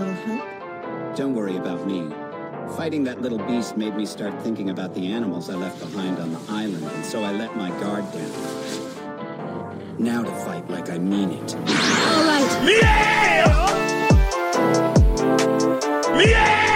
little help? Don't worry about me. Fighting that little beast made me start thinking about the animals I left behind on the island, and so I let my guard down. Now to fight like I mean it. All right. Yeah! Yeah!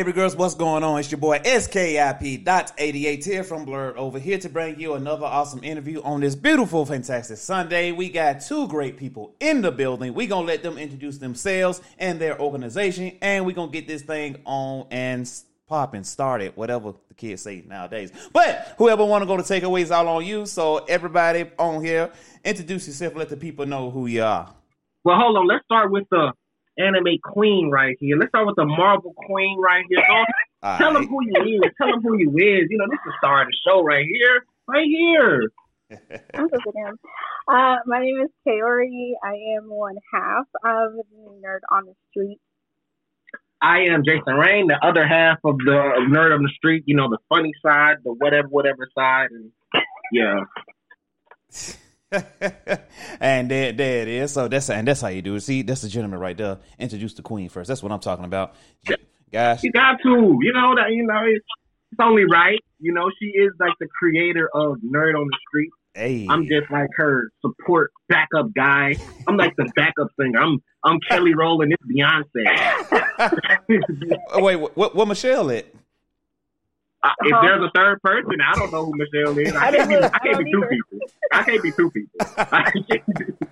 Baby girls, what's going on? It's your boy SKIP.88 here from Blerdover here to bring you another awesome interview on this beautiful, fantastic Sunday. We got two great people in the building. we going to let them introduce themselves and their organization, and we going to get this thing on and popping, started, whatever the kids say nowadays. But whoever want to go to takeaways, all on you. So everybody on here, introduce yourself, let the people know who you are. Well, hold on. Let's start with the anime queen right here. Let's start with the Marvel queen right here. Go, All tell right. them who you is. Tell them who you is. You know, this is the star of the show right here. Right here. I'm so good at. Uh, my name is Kaori. I am one half of the Nerd on the Street. I am Jason Rain, the other half of the nerd on the street. You know, the funny side, the whatever, whatever side, and yeah. and there, there it is. So that's and that's how you do it. See, that's the gentleman right there. Introduce the queen first. That's what I'm talking about, guys. You got to. You know that. You know it's, it's only right. You know, she is like the creator of Nerd on the Street. Hey, I'm just like her support backup guy. I'm like the backup singer. I'm I'm Kelly Rowland. It's Beyonce. Wait, what? What Michelle at? Uh, if there's a third person, I don't know who Michelle is. I I can't be, I I can't be two people. I can't be two people. I can't be-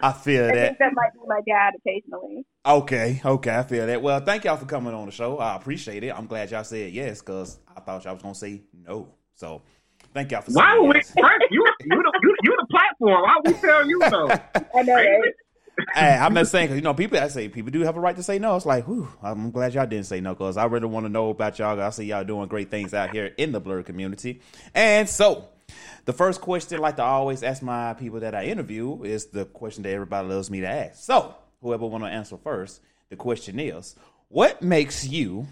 I feel I that. think that might be my dad occasionally. Okay, okay, I feel that. Well, thank y'all for coming on the show. I appreciate it. I'm glad y'all said yes because I thought y'all was gonna say no. So, thank y'all for. Why saying would we? yes. First, you you the you, you the platform. Why would we tell you no? I know, right? hey, I'm not saying because you know people. I say people do have a right to say no. It's like, whew, I'm glad y'all didn't say no because I really want to know about y'all. I see y'all doing great things out here in the blerd community. And so, the first question, I like to always ask my people that I interview, is the question that everybody loves me to ask. So, whoever want to answer first, the question is, what makes you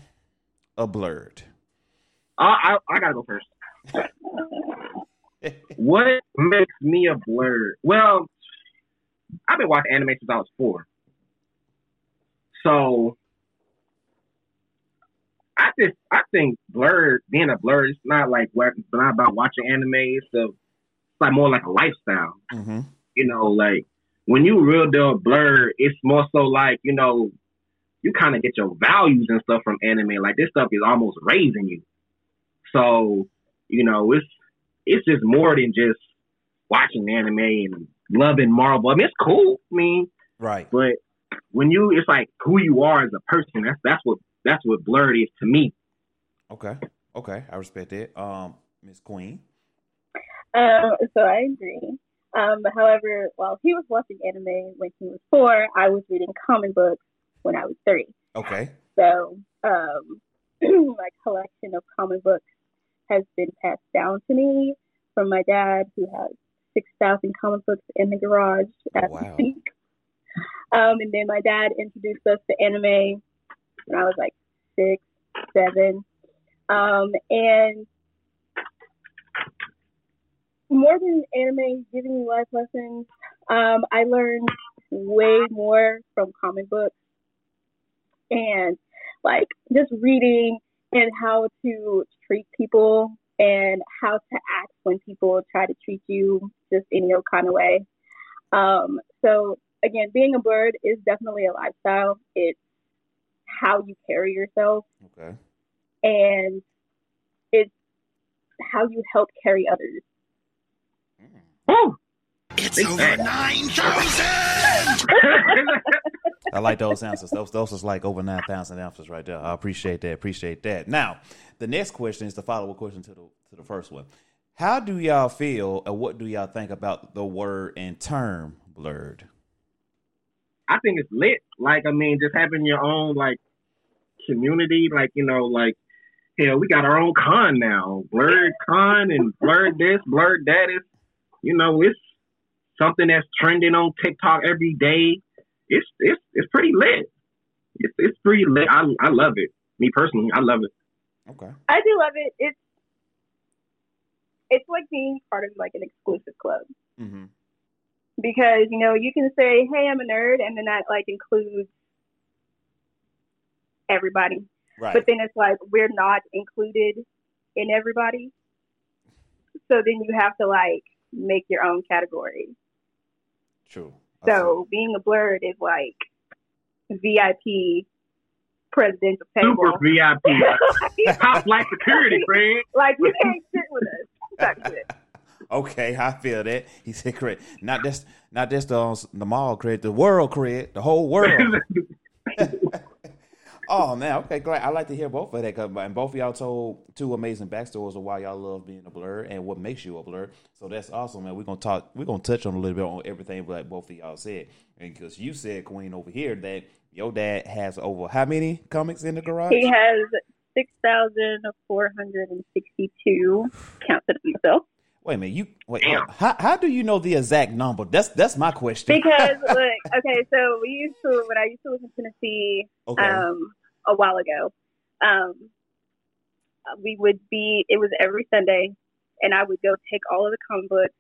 a blerd? I, I I gotta go first. What makes me a blerd? Well, I've been watching anime since I was four. So I just I think blerd being a blerd is not like what it's not about watching anime. It's, a, it's like more like a lifestyle. Mm-hmm. You know, like when you real deal blerd, it's more so like you know you kind of get your values and stuff from anime. Like this stuff is almost raising you. So you know it's it's just more than just watching anime and loving Marvel. I mean, it's cool. I mean, Right. but when you, it's like who you are as a person. That's that's what that's what blerd is to me. Okay. Okay. I respect that. Um, Miss Queen. Um, so I agree. Um, however, while he was watching anime when he was four, I was reading comic books when I was three. Okay. So um, my collection of comic books has been passed down to me from my dad, who has six thousand comic books in the garage as we Wow. speak. Um, and then my dad introduced us to anime when I was like six, seven, um, and more than anime giving me life lessons, um, I learned way more from comic books and like just reading and how to treat people and how to act when people try to treat you just any old kind of way. Um, so again, being a bird is definitely a lifestyle. It's how you carry yourself Okay. and it's how you help carry others. Hmm. Woo! It's over 9,000! I like those answers. Those those is like over nine thousand answers right there. I appreciate that. Appreciate that. Now, the next question is the follow up question to the to the first one. How do y'all feel, or what do y'all think about the word and term blerd? I think it's lit. Like, I mean, just having your own like community, like you know, like hell, we got our own con now, blerd con and blerd this, blerd that. Is you know, it's something that's trending on TikTok every day. It's it's it's pretty lit. It's it's pretty lit. I I love it. Me personally, I love it. Okay. I do love it. It's it's like being part of like an exclusive club Mm-hmm. because you know you can say, "Hey, I'm a nerd," and then that like includes everybody. Right. But then it's like we're not included in everybody. So then you have to like make your own category. True. I feel- So being a blerd is like VIP presidential table. Super VIP, top flight security, friend. like you can't sit with us. Type shit. Okay, I feel that. He said credit. Not just not just the, um, the mall credit, the world credit, the whole world. oh man, okay, great. I like to hear both of that. And both of y'all told two amazing backstories of why y'all love being a blerd and what makes you a blerd. So that's awesome, man. We're gonna talk. We're gonna touch on a little bit on everything that both of y'all said. And because you said, Queen, over here that your dad has over how many comics in the garage? He has six thousand four hundred and sixty-two. Counted himself Wait a minute, you wait. Damn. How how do you know the exact number? That's that's my question. because look, okay, so we used to when I used to live in Tennessee okay. um, a while ago. Um, we would be. It was every Sunday, and I would go take all of the comic books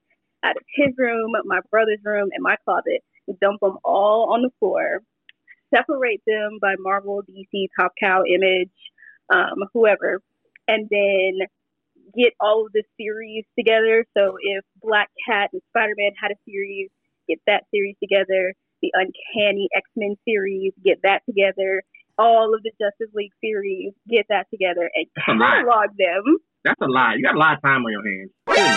out of his room, my brother's room, and my closet, and dump them all on the floor, separate them by Marvel, DC, Top Cow, Image, um, whoever, and then get all of the series together. So if Black Cat and Spider Man had a series, get that series together. The Uncanny X Men series, get that together. All of the Justice League series, get that together and catalog them. That's a lie. You got a lot of time on your hands.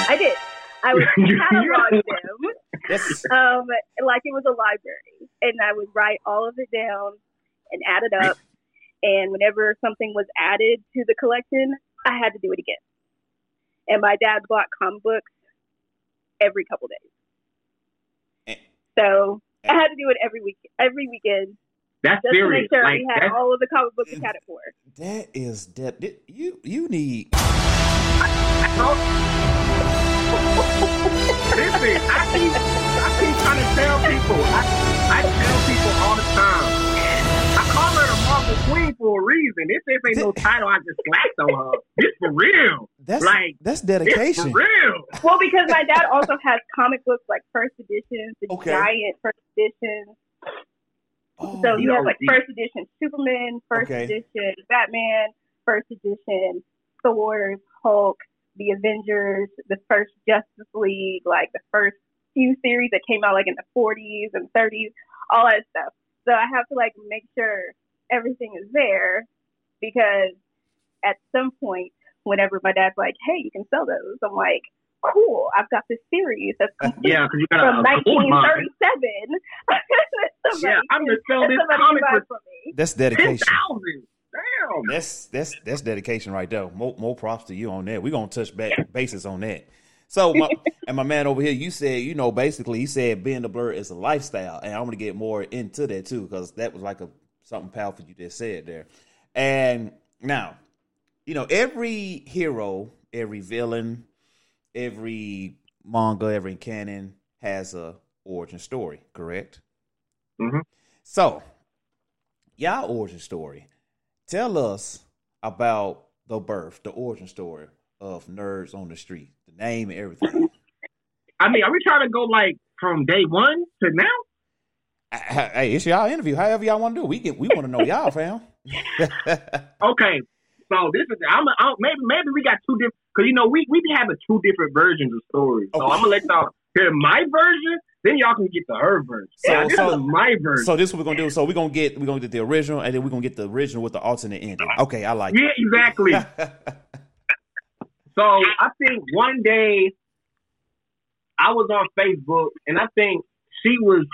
I did. I would catalog them um, like it was a library, and I would write all of it down and add it up. And whenever something was added to the collection, I had to do it again. And my dad bought comic books every couple days, so I had to do it every week, every weekend, That's just serious. to make sure like we had all of the comic books accounted for. that is that that- you you need Listen, I keep, I keep trying to tell people. I, I tell people all the time. Queen for a reason. This this ain't no title I just slapped on her. It's for real. that's Like, that's dedication. for real. Well, because my dad also has comic books like first editions, the Okay. giant first editions. Oh, So you yeah. have like first edition Superman, first Okay. edition Batman, first edition Thor, Hulk, the Avengers, the first Justice League, like the first few series that came out like in the 40s and 30s, all that stuff. So I have to like make sure everything is there because at some point, whenever my dad's like, "Hey, you can sell those," I'm like, "Cool, I've got this series that's uh, complete Yeah, you got from a, a 1937." Yeah, I'm gonna sell this comic for me. that's dedication. thousand. Damn. That's that's that's dedication right there. More, more props to you on that. We're gonna touch back bases on that. So my, and my man over here, you said, you know, basically, he said being the blur is a lifestyle, and I'm gonna get more into that too because that was like a something powerful you just said there. And now, you know, every hero, every villain, every manga, every canon has a origin story, correct? Mhm. So, y'all origin story. Tell us about the birth, the origin story of Nerds on the Street, the name and everything. I mean, are we trying to go like from day one to now? hey, it's y'all interview. However y'all want to do. it. We get, we want to know y'all, fam. Okay, so this is I'm, I'm maybe maybe we got two different because you know we we be having two different versions of stories. So Okay. I'm gonna let y'all hear my version, then y'all can get the her version. So- yeah, this so- is my version. so this is what we're gonna do. So we're gonna get we're gonna get the original, and then we're gonna get the original with the alternate ending. Okay, I like yeah, exactly. So I think one day I was on Facebook and I think she was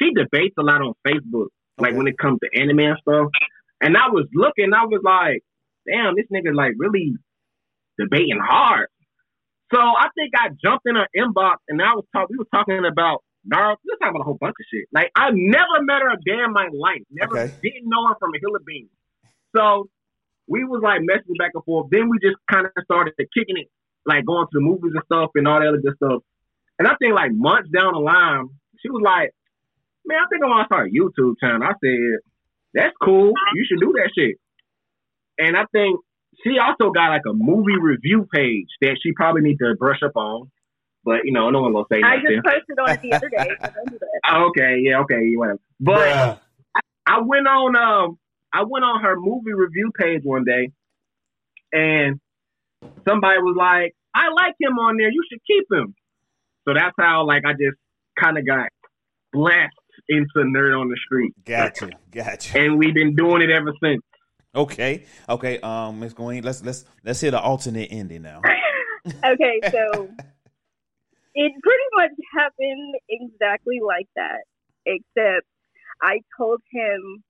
she debates a lot on Facebook, like when it comes to anime and stuff. And I was looking, I was like, damn, this nigga like really debating hard. So I think I jumped in her inbox and I was talking we were talking about Naruto. We were talking about a whole bunch of shit. Like I never met her a day in my life. Never Okay. didn't know her from a hill of beans. So we was like messaging back and forth. Then we just kind of started to kicking it, like going to the movies and stuff and all that other good stuff. And I think like months down the line, she was like, "Man, I think I want to start a YouTube channel." I said, "That's cool. You should do that shit." And I think she also got like a movie review page that she probably need to brush up on. But you know, no one gonna say I nothing. just posted on it the other day. so don't do that. Oh, okay, yeah, okay, whatever. But Bruh. I went on um I went on her movie review page one day and somebody was like, I like him on there, you should keep him. So that's how like I just kinda got blessed into nerd on the street. Gotcha, gotcha. And we've been doing it ever since. Okay, okay. Um, Miss Queen, let's let's let's hear the alternate ending now. okay, so it pretty much happened exactly like that, except I told him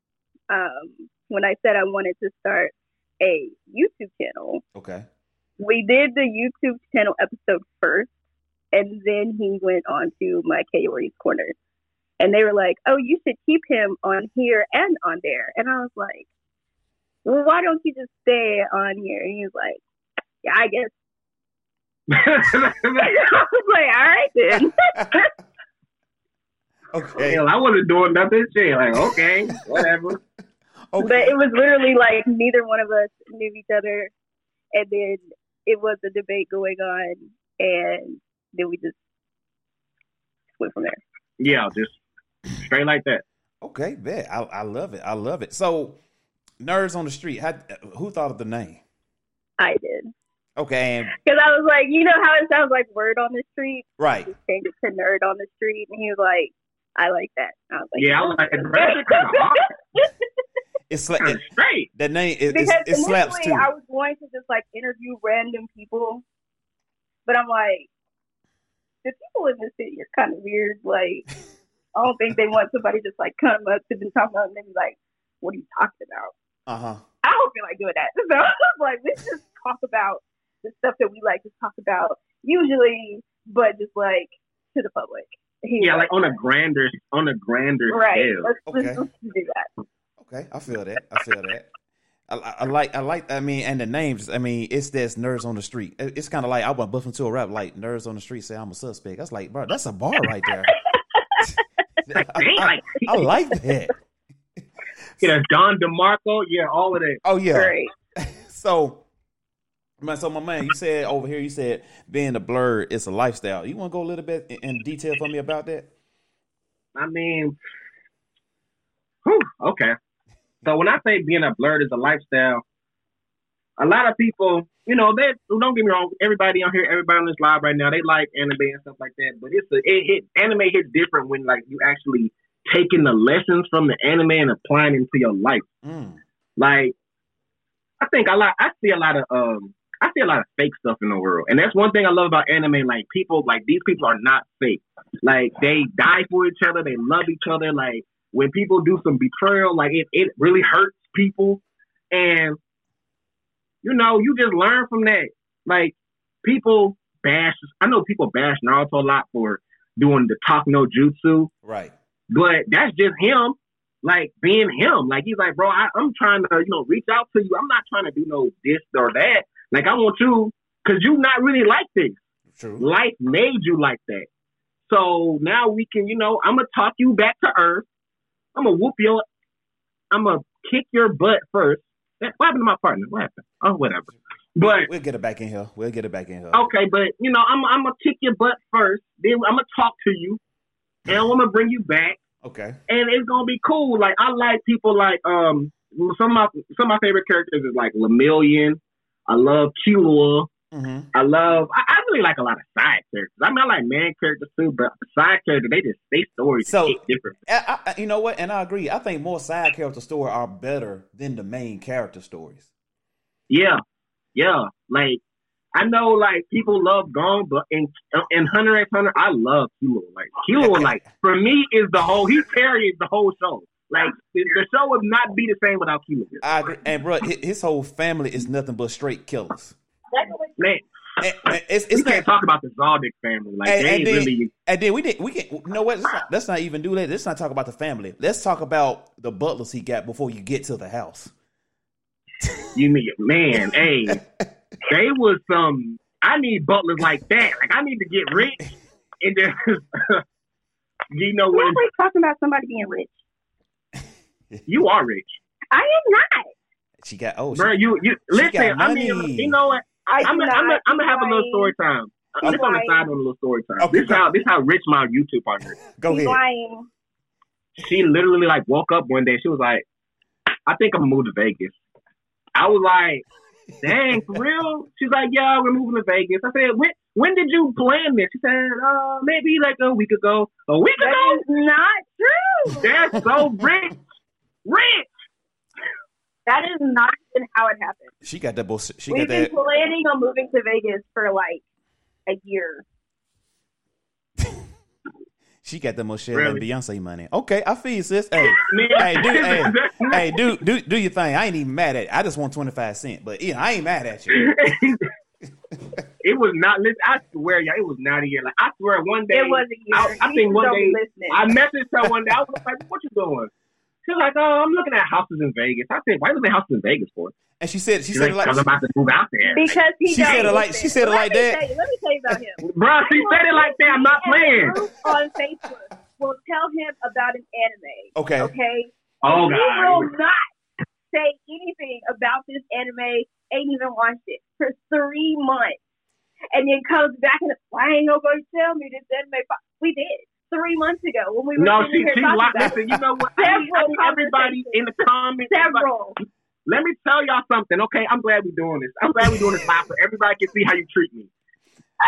um, when I said I wanted to start a YouTube channel. Okay. We did the YouTube channel episode first, and then he went on to my Kaori's Corner. And they were like, oh, you should keep him on here and on there. And I was like, well, why don't you just stay on here? And he was like, yeah, I guess I was like, all right then. Okay. Hell, I wasn't doing nothing. Shit, like okay, whatever. Okay. But it was literally like neither one of us knew each other, and then it was a debate going on, and then we just went from there. Yeah, just straight like that. Okay, bet. I, I love it. I love it. So, nerds on the street. How, who thought of the name? I did Okay, because I was like, you know how it sounds like word on the street. right. Just change it to nerd on the street, and he was like, I like that. I was like, Yeah, I was like, that's kind of hard. It's like Kind of straight. that name. It, because it's, it slaps too. I was going to just like interview random people, but I'm like, the people in this city are kind of weird. Like, I don't think they want somebody just like come up to them talking about and they be like, "What are you talking about?" Uh huh. I don't feel like doing that. So I was like, let's just talk about the stuff that we like to talk about usually, but just like to the public. He Yeah, was like on a grander on a grander right. scale. Let's, let's, Okay. let's do that. Okay, I feel that. I feel that. I, I I like. I like. I mean, and the names. I mean, it's this nerds on the street. It's kind of like I went buffing to a rap like nerds on the street say I'm a suspect. That's like, bro, that's a bar right there. Like, I, dang, like I like that. yeah, Don DeMarco, yeah, all of that. Oh yeah. Right. So, man, so my man, you said over here, you said being a blerd is a lifestyle. You want to go a little bit in, in detail for me about that? I mean, whew, okay. So when I say being a blerd is a lifestyle, a lot of people, you know, that. don't get me wrong. Everybody on here, everybody on this live right now, they like anime and stuff like that. But it's a, it hit anime hits different when like you actually taking the lessons from the anime and applying it into your life. Mm. Like, I think a lot. I see a lot of um. I see a lot of fake stuff in the world, and that's one thing I love about anime. Like people, like these people are not fake. Like they die for each other. They love each other. Like when people do some betrayal, like it, it really hurts people, and you know, you just learn from that. Like people bash. I know people bash Naruto a lot for doing the talk no jutsu, Right. but that's just him, like being him. Like he's like, bro, I, I'm trying to, you know, reach out to you. I'm not trying to do no this or that. Like I want you, cause you not really like this. True. Life made you like that. So now we can, you know, I'm gonna talk you back to earth. I'm gonna whoop your, I'm gonna kick your butt first. What happened to my partner? What happened? Oh, whatever. But We'll get it back in here. We'll get it back in here. Okay, but you know, I'm I'm gonna kick your butt first. Then I'm gonna talk to you, and I'm gonna bring you back, Okay. and it's gonna be cool. Like I like people like um some of my some of my favorite characters is like Lemillion. I love Killua. hmm I love. I, I really like a lot of side characters. I mean, I like man characters too, but side characters they just they stories So- different. I, I, you know what? And I agree. I think more side character stories are better than the main character stories. Yeah, yeah. Like I know like people love Gon, but in in Hunter x Hunter, I love Killua. Like Killua, like for me, is the whole he carries the whole show. Like the, the show would not be the same without Killua. I agree. And bro, his whole family is nothing but straight killers. Man, And, and it's we it's can't not. talk about the Zoldyck family. Like And, they and ain't then, really. and then we did we can you know what? Let's not, let's not even do that. Let's not talk about the family. Let's talk about the butlers he got before you get to the house. You mean man? hey, they was some. I need butlers like that. Like I need to get rich and just. you know We're what? always talking about somebody being rich. You are rich, I am not. She got oh, she, bro. You you listen. got I mean, you know what? I I'm gonna, I'm not. gonna, I'm gonna have a little story time. He's This on the side on a little story time. Okay, this go. how this how rich my YouTube partner. is. go ahead. lying. She literally like woke up one day. She was like, "I think I'm gonna move to Vegas." I was like, "Dang, for real?" She's like, "Yeah, we're moving to Vegas." I said, "When when did you plan this?" She said, "Uh, maybe like a week ago." A week That ago? is not true. That's so rich, rich. That is not even how it happened. She got that bullshit. She We've got been that. planning on moving to Vegas for like a year. She got the Michelle Really? and Beyonce money. Okay, I feel you, sis. Hey, hey, do, hey, hey, do do do your thing. I ain't even mad at it. I just want twenty five cent, but yeah, I ain't mad at you. it was not. Listen, I swear, y'all, it was not a year. Like I swear, one day It was a year. I, I You think one day be listening. I messaged her one day. I was like, "What you doing?" She was like, "Oh, I'm looking at houses in Vegas." I said, "Why are you looking at houses in Vegas for?" And she said she She's said like, it like I'm about to move out there." because he She don't said it like- she said it like that. Tell let me tell you about him. Bro, she said it like that. I'm not playing. on Facebook will tell him about an anime. okay. Okay. Oh God. He will not say anything about this anime. Ain't even watched it for three months, and then comes back and why ain't nobody tell me this anime? fu-" We did three months ago when we were No, she here she talking lied. about Listen, you know what? I need, I Several need everybody in the comments. several. Let me tell y'all something, okay? I'm glad we're doing this. I'm glad we're doing this live so everybody can see how you treat me.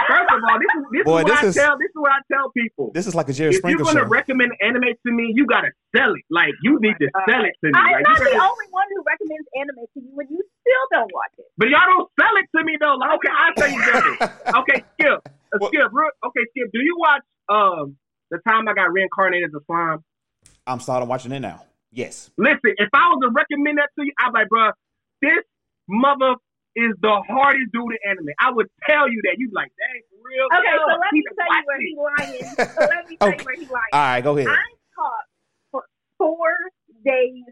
First of all, this is this Boy, is what this I is- tell this is what I tell people. This is like a Jerry if you're gonna show. recommend anime to me, you gotta sell it. Like you need to sell it to me. I'm Like, not you the gotta- only one who recommends anime to you and you still don't watch it. But y'all don't sell it to me though. Like, okay, I'll tell you this. Okay, Skip. Uh, Skip, real, okay, Skip, do you watch um the time I got reincarnated as a slime? I'm starting watching it now. Yes. Listen, if I was to recommend that to you, I'd be like, bro, this mother is the hardest dude in anime. I would tell you that. You'd be like, dang, for real? Okay, Yeah, so let me he's tell you where it. he's lying. So let me tell Okay. you where he's lying. All right, go ahead. I talked for four days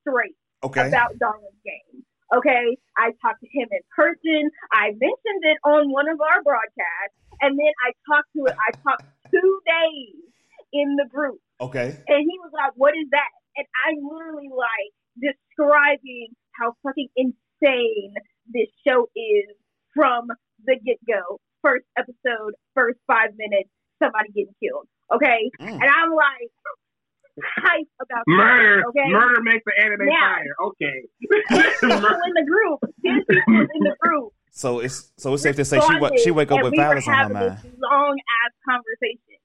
straight Okay. about Darwin's game. Okay, I talked to him in person. I mentioned it on one of our broadcasts, and then I talked to it. I talked two days in the group, Okay. and he was like, "What is that?" And I'm literally like describing how fucking insane this show is from the get go. First episode, first five minutes, somebody getting killed. Okay, Mm. and I'm like hype about Murder, That, okay, murder makes the anime Now. fire. Okay. people in the group, ten people in the group. So it's so it's safe to say she wa- she wake up and with we were violence on her mind. Long ass conversation,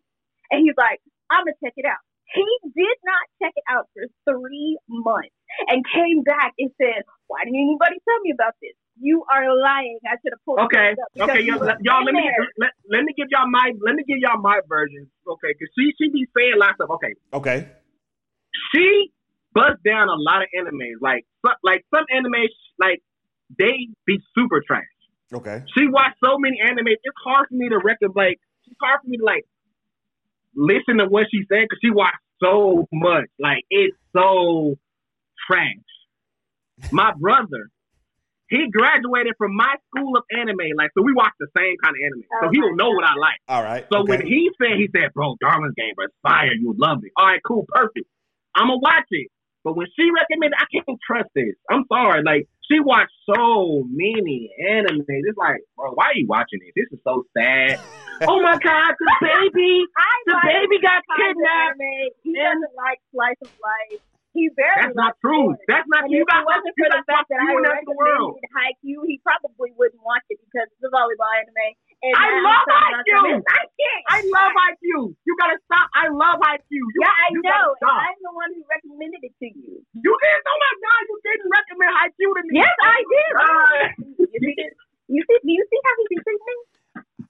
and he's like, "I'm gonna check it out." He did not check it out for three months, and came back and said, "Why didn't anybody tell me about this? You are lying. I should have pulled Okay, up okay, you y'all, let- y'all. Let me let, let me give y'all my let me give y'all my version. Okay, because she she be saying lots of okay. Okay. She busts down a lot of animes. Like some, like some animes like they be super trash. Okay. She watched so many anime. It's hard for me to reckon. Like it's hard for me to like listen to what she said because she watched so much. Like it's so trash. My brother, he graduated from my school of anime. Like so, we watch the same kind of anime. So Oh he my don't know what I like. All right. So okay. when he said, he said, bro, Darwin's Game, bro, it's fire. You would love it. All right, cool, perfect. I'm going to watch it. But when she recommended, I can't trust this. I'm sorry. Like, she watched so many anime. It's like, bro, why are you watching this? This is so sad. oh my God, the baby, the like baby got kidnapped. He doesn't like slice of life. He barely That's not true. That's not And you if got wasn't for the fact that I the world. Haikyuu, he probably wouldn't watch it because it's a volleyball anime. And I love I'm talking about Haikyuu. something- I can't. I love Haikyuu. You gotta stop. I love Haikyuu. You, Yeah, I you know. stop. I'm the one who recommended it to you. You didn't. Oh my God, you didn't recommend Haikyuu to me. Yes, oh I did. God. You see, you see, do you see how he be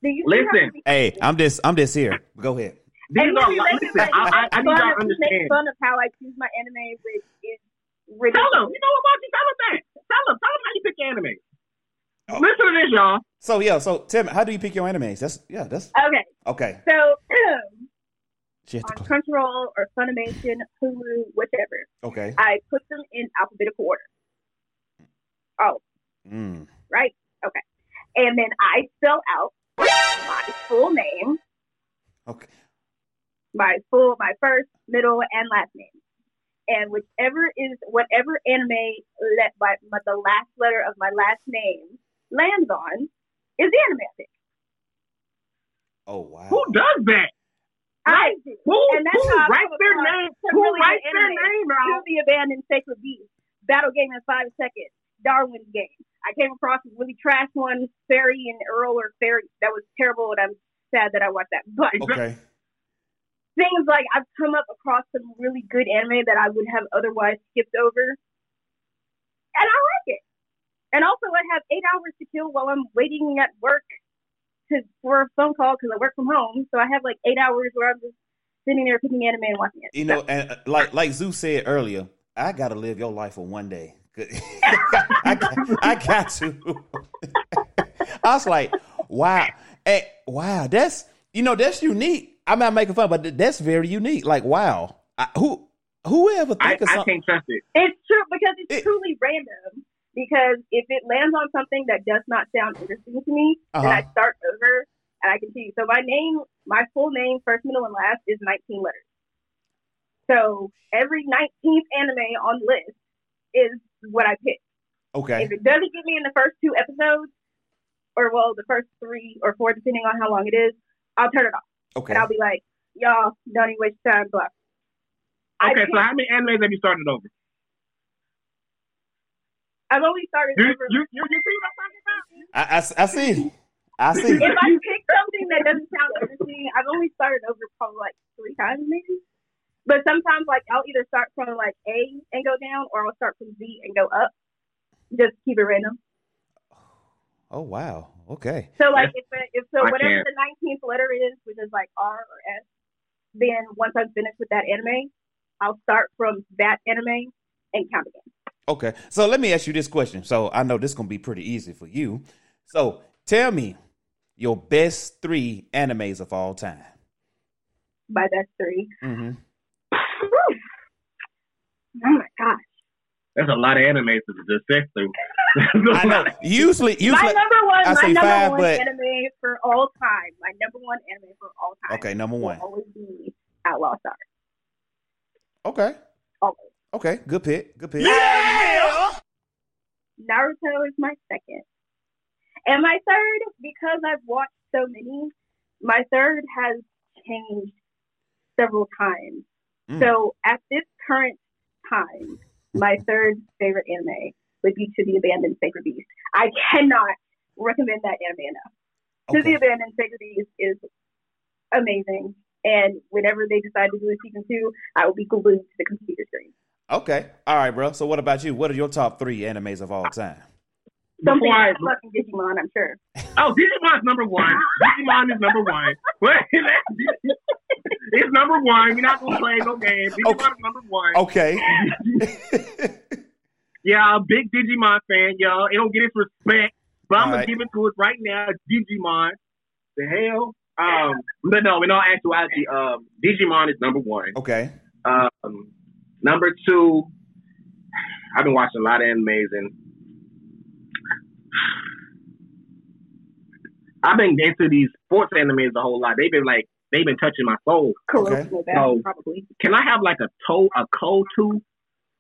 Do you Listen. how Hey, I'm just I'm just here. Go ahead. These and are we like, make listen, like, I, I, I need fun y'all of- to we make fun of how I choose my anime, which is Tell ridiculous. them. You know what, Marty? Tell them that. Tell them. Tell them how you pick anime. Oh. Listen to this, y'all. So yeah, so Tim, how do you pick your animes? That's yeah, that's Okay, okay. so She on Crunchyroll or Funimation, Hulu, whichever, okay. I put them in alphabetical order. Oh, Mm. right? Okay. And then I spell out my full name, Okay. my full, my first, middle, and last name. And whichever is, whatever anime let by, my, the last letter of my last name lands on is the anime I. Oh wow. Who does that? I do. Who, And that's who how writes their name? some Who really writes their anime. name To the Abandoned Sacred Beast, Battle Game in Five Seconds, Darwin's Game. I came across a really trash one, Fairy and Earl or Fairy. That was terrible, and I'm sad that I watched that. But Okay. things like I've come up across some really good anime that I would have otherwise skipped over, and I like it. And also, I have eight hours to kill while I'm waiting at work to for a phone call because I work from home. So I have like eight hours where I'm just sitting there picking anime and watching it. You know, and uh, like like Zoo said earlier, I gotta live your life for one day. I, got- I got to. I was like, wow, hey, wow, that's you know that's unique. I'm not making fun, but that's very unique. Like, wow, I, who whoever I, think of I can't trust it. It's true because it's It- truly random. Because if it lands on something that does not sound interesting to me, then I Uh-huh. start over and I continue. So my name, my full name, first, middle, and last is 19 letters. So every 19th anime on the list is what I pick. Okay, If it doesn't get me in the first two episodes, or well, the first three or four, depending on how long it is, I'll turn it off okay. and I'll be like, "Y'all, don't even waste your time." Blah. Okay, so how many animes have you started over? I've only started You, over. you, you, you see what I'm talking about? I, I, I see, I see. if I pick something that doesn't sound interesting, I've only started over probably like three times maybe. But sometimes like I'll either start from like A and go down, or I'll start from Z and go up. Just keep it random. Oh wow, okay. So like if if so I whatever can't. the nineteenth letter is, which is like R or S, then once I'm finished with that anime, I'll start from that anime and count again. Okay, so let me ask you this question. So I know this gonna be pretty easy for you. So tell me your best three animes of all time. By that three. Mm-hmm. Oh my gosh. There's a lot of animes to dissect through. I know. Usually, my usually. number one, I my say number five, one but- anime for all time. My number one anime for all time. Okay, number will one. always be Outlaw Star. Okay, Always. Okay, good pick, good pick. Naruto is my second. And my third, because I've watched so many, my third has changed several times. Mm. So at this current time, my third favorite anime would be To the Abandoned Sacred Beast. I cannot recommend that anime enough. To the Abandoned Sacred Beast is amazing. And whenever they decide to do a season two, I will be glued to the computer screen. Okay, all right, bro. So what about you? What are your top three animes of all time? Something Before I- fucking Digimon, I'm sure. Oh, Digimon's number one. Digimon is number one. Wait, it's number one. We're not gonna play no game. Digimon Okay. is number one. Okay. Yeah, I'm big Digimon fan, y'all. It don't get its respect, but I'm gonna Alright. give it to us right now. Digimon. The hell? Um, but no, in all actuality, um, Digimon is number one. okay. Um, number two, I've been watching a lot of animes and I've been into these sports animes a whole lot. They've been like they've been touching my soul. Kuroko no So- probably. Can I have like a toe a co two?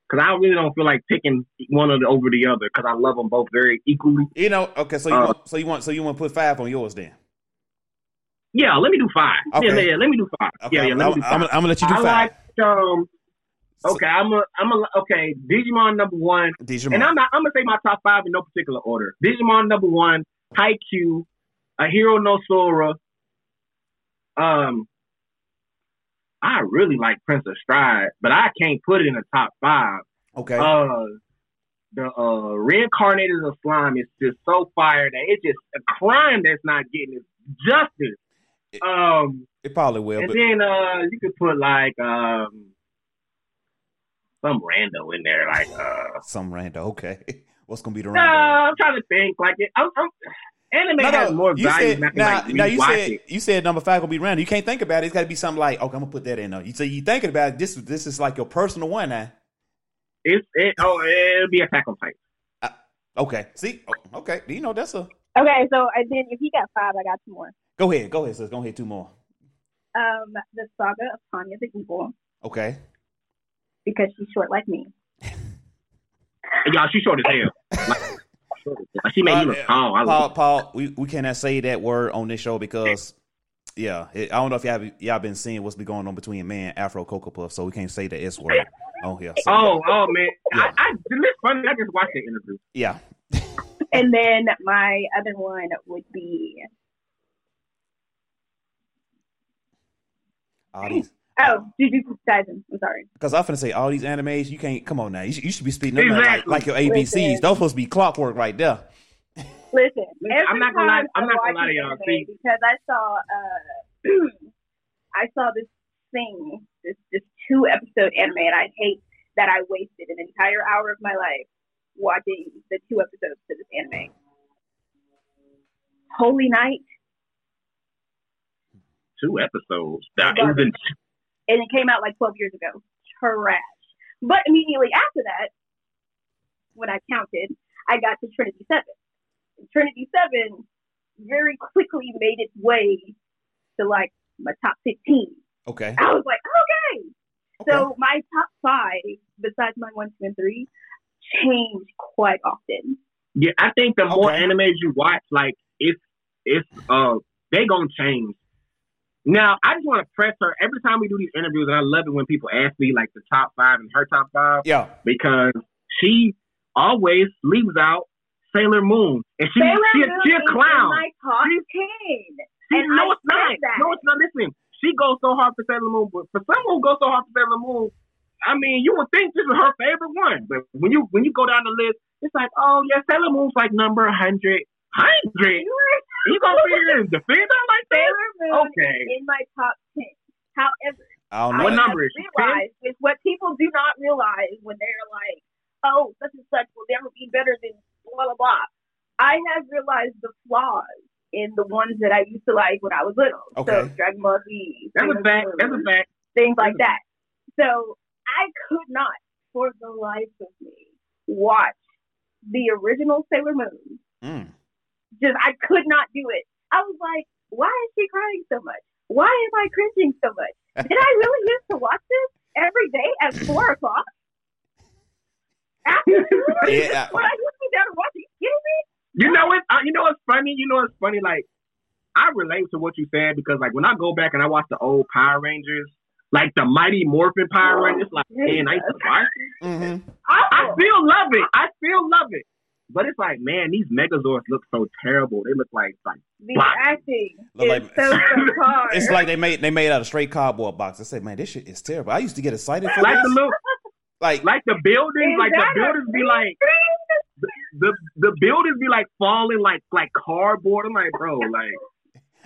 Because I really don't feel like picking one of the over the other because I love them both very equally. You know. Okay. So you Uh, want, so you want so you want to put five on yours then? Yeah, let me do five. Okay. Yeah, yeah, let me do five. Okay. yeah, yeah, I'm, let me do five. I'm, I'm gonna let you do I five. like um. So- Okay, I'm a I'm a okay. Digimon number one. Digimon. And I'm not. I'm gonna say my top five in no particular order. Digimon number one, Haikyuu, Ahiru no Sora. Um, I really like Prince of Stride, but I can't put it in the top five. okay. Uh, the uh, reincarnated of slime is just so fire that it's just a crime that's not getting justice. Um, It probably will, and but then uh, you could put like um, some rando in there, like uh, some random. Okay, what's gonna be the no, random? I'm trying to think. Like it, I'm, I'm, anime No, has more you value said, than now, like now you said it. you said number five gonna be random. You can't think about it. It's got to be something like, okay, I'm gonna put that in there. You say you thinking about it. This this is like your personal one now. It's it. Oh, it'll be Attack on Titan. Okay, see, Oh, okay, you know that's a. Okay, so and then if he got five, I got two more. Go ahead, go ahead, sis. Go ahead, two more. Um, the saga of Tanya the Evil Okay, because she's short like me. And y'all, she short as hell. Like, like, she made you look Uh, tall. I Paul, Paul, we, we cannot say that word on this show because, yeah, it, I don't know if y'all y'all been seeing what's been going on between man Afro Cocoa Puff, so we can't say the S word on here. So, Oh, oh man, Yeah. I, I it's funny. I just watched the interview. yeah, And then my other one would be all these. Oh Jujutsu Kaisen. I'm sorry. Because I'm finna say all these animes, you can't. Come on now, you should, you should be speaking them like, like your ABCs. Listen. Those supposed to be clockwork right there. Listen, Listen, I'm not gonna lie- I'm I not gonna lie to y'all, because I saw uh I saw this thing, this this two episode anime, and I hate that I wasted an entire hour of my life watching the two episodes to this anime. Holy Night, Two episodes. That it was in, and it came out like 12 years ago. Trash. But immediately after that, when I counted, I got to Trinity 7. Trinity 7 very quickly made its way to like my top 15. Okay. I was like, okay. okay. So my top five, besides my one, two, and three, change quite often. yeah, I think the more Okay. animes you watch, like it's it's uh they gonna change. Now, I just want to press her every time we do these interviews, and I love it when people ask me like the top five and her top five yeah. because she always leaves out Sailor Moon, and she Sailor she, Moon she a is clown. in my top She- 10. She, And no, I it's not. said that. No, it's not. Listen, she goes so hard for Sailor Moon, but for someone who goes so hard for Sailor Moon, I mean, you would think this is her favorite one. But when you when you go down the list, it's like, oh yeah, Sailor Moon's like number hundred. Hundred? You gonna figure and defend her like that? Sailor Moon Okay. in my top 10. However, I don't know. What have number is she? realized is what people do not realize when they're like, oh, such and such will never be better than blah, blah, blah. I have realized the flaws in the ones that I used to like when I was little. So Dragon Ball Z, That's a fact. Moon, That's a fact. things like that. So I could not, for the life of me, watch the original Sailor Moon. Mm. Just I could not do it. I was like, why is she crying so much? Why am I cringing so much? Did I really used to watch this every day at four o'clock? After? Yeah. When I used to be down and watch you kidding me? You know what? Uh, you know what's funny? You know what's funny? Like, I relate to what you said because, like, when I go back and I watch the old Power Rangers, like the Mighty Morphin Power Rangers, like, man, I used to watch it. hmm I Awful. still love it. I still love it. But it's like, man, these Megazords look so terrible. They look like like The Black. acting Look is like- so subpar. It's like they made they made out of straight cardboard box. I said, man, this shit is terrible. I used to get excited for like the this. little Like, like the buildings, like the buildings be like the the buildings be like falling like like cardboard. I'm like, bro, like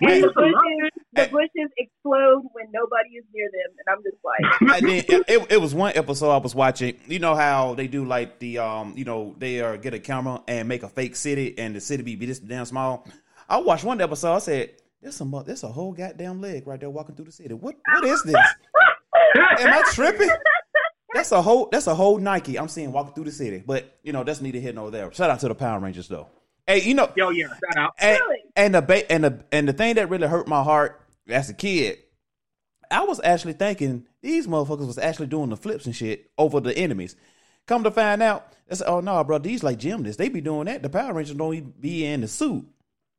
the used to love bushes, the bushes explode when nobody is near them, and I'm just like, and then it, it, it was one episode I was watching. You know how they do like the um, you know, they uh, get a camera and make a fake city, and the city be, be this damn small. I watched one episode. I said, "There's some, there's a whole goddamn leg right there walking through the city. What, what is this? Am I tripping? That's a whole, that's a whole Nike I'm seeing walking through the city. But you know, that's neither here nor there. Shout out to the Power Rangers though. Hey, you know, Yo, yeah, shout out. and, Really? and the ba- and the and the thing that really hurt my heart as a kid, I was actually thinking these motherfuckers was actually doing the flips and shit over the enemies. Come to find out, they said, "Oh no, bro, these like gymnasts. They be doing that. The Power Rangers don't even be in the suit."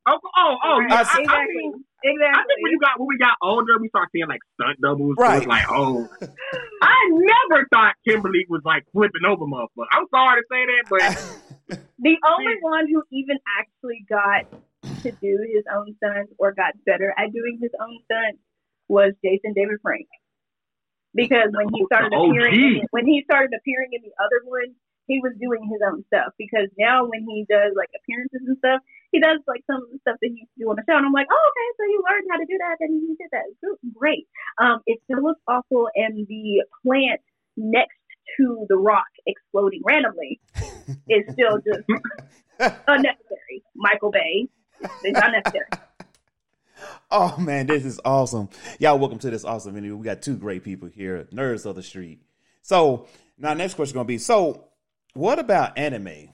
Oh, oh, oh yeah. I, exactly, I, mean, exactly. I think when you got when we got older, we started seeing like stunt doubles. It Right. was like, oh, I never thought Kimberly was like flipping over motherfuckers. I'm sorry to say that, but The only one who even actually got to do his own stunts or got better at doing his own stunts was Jason David Frank. Because when he started appearing, in, when he started appearing in the other one, he was doing his own stuff because now when he does like appearances and stuff, he does like some of the stuff that he used to do on the show. And I'm like, oh, okay, so you learned how to do that and you did that. Great. Um, it still looks awful, and the plant next to the rock exploding randomly is still just unnecessary. Michael Bay, it's unnecessary. Oh man, this is awesome. Y'all welcome to this awesome interview. We got two great people here, nerds of the street. So now next question gonna be so what about anime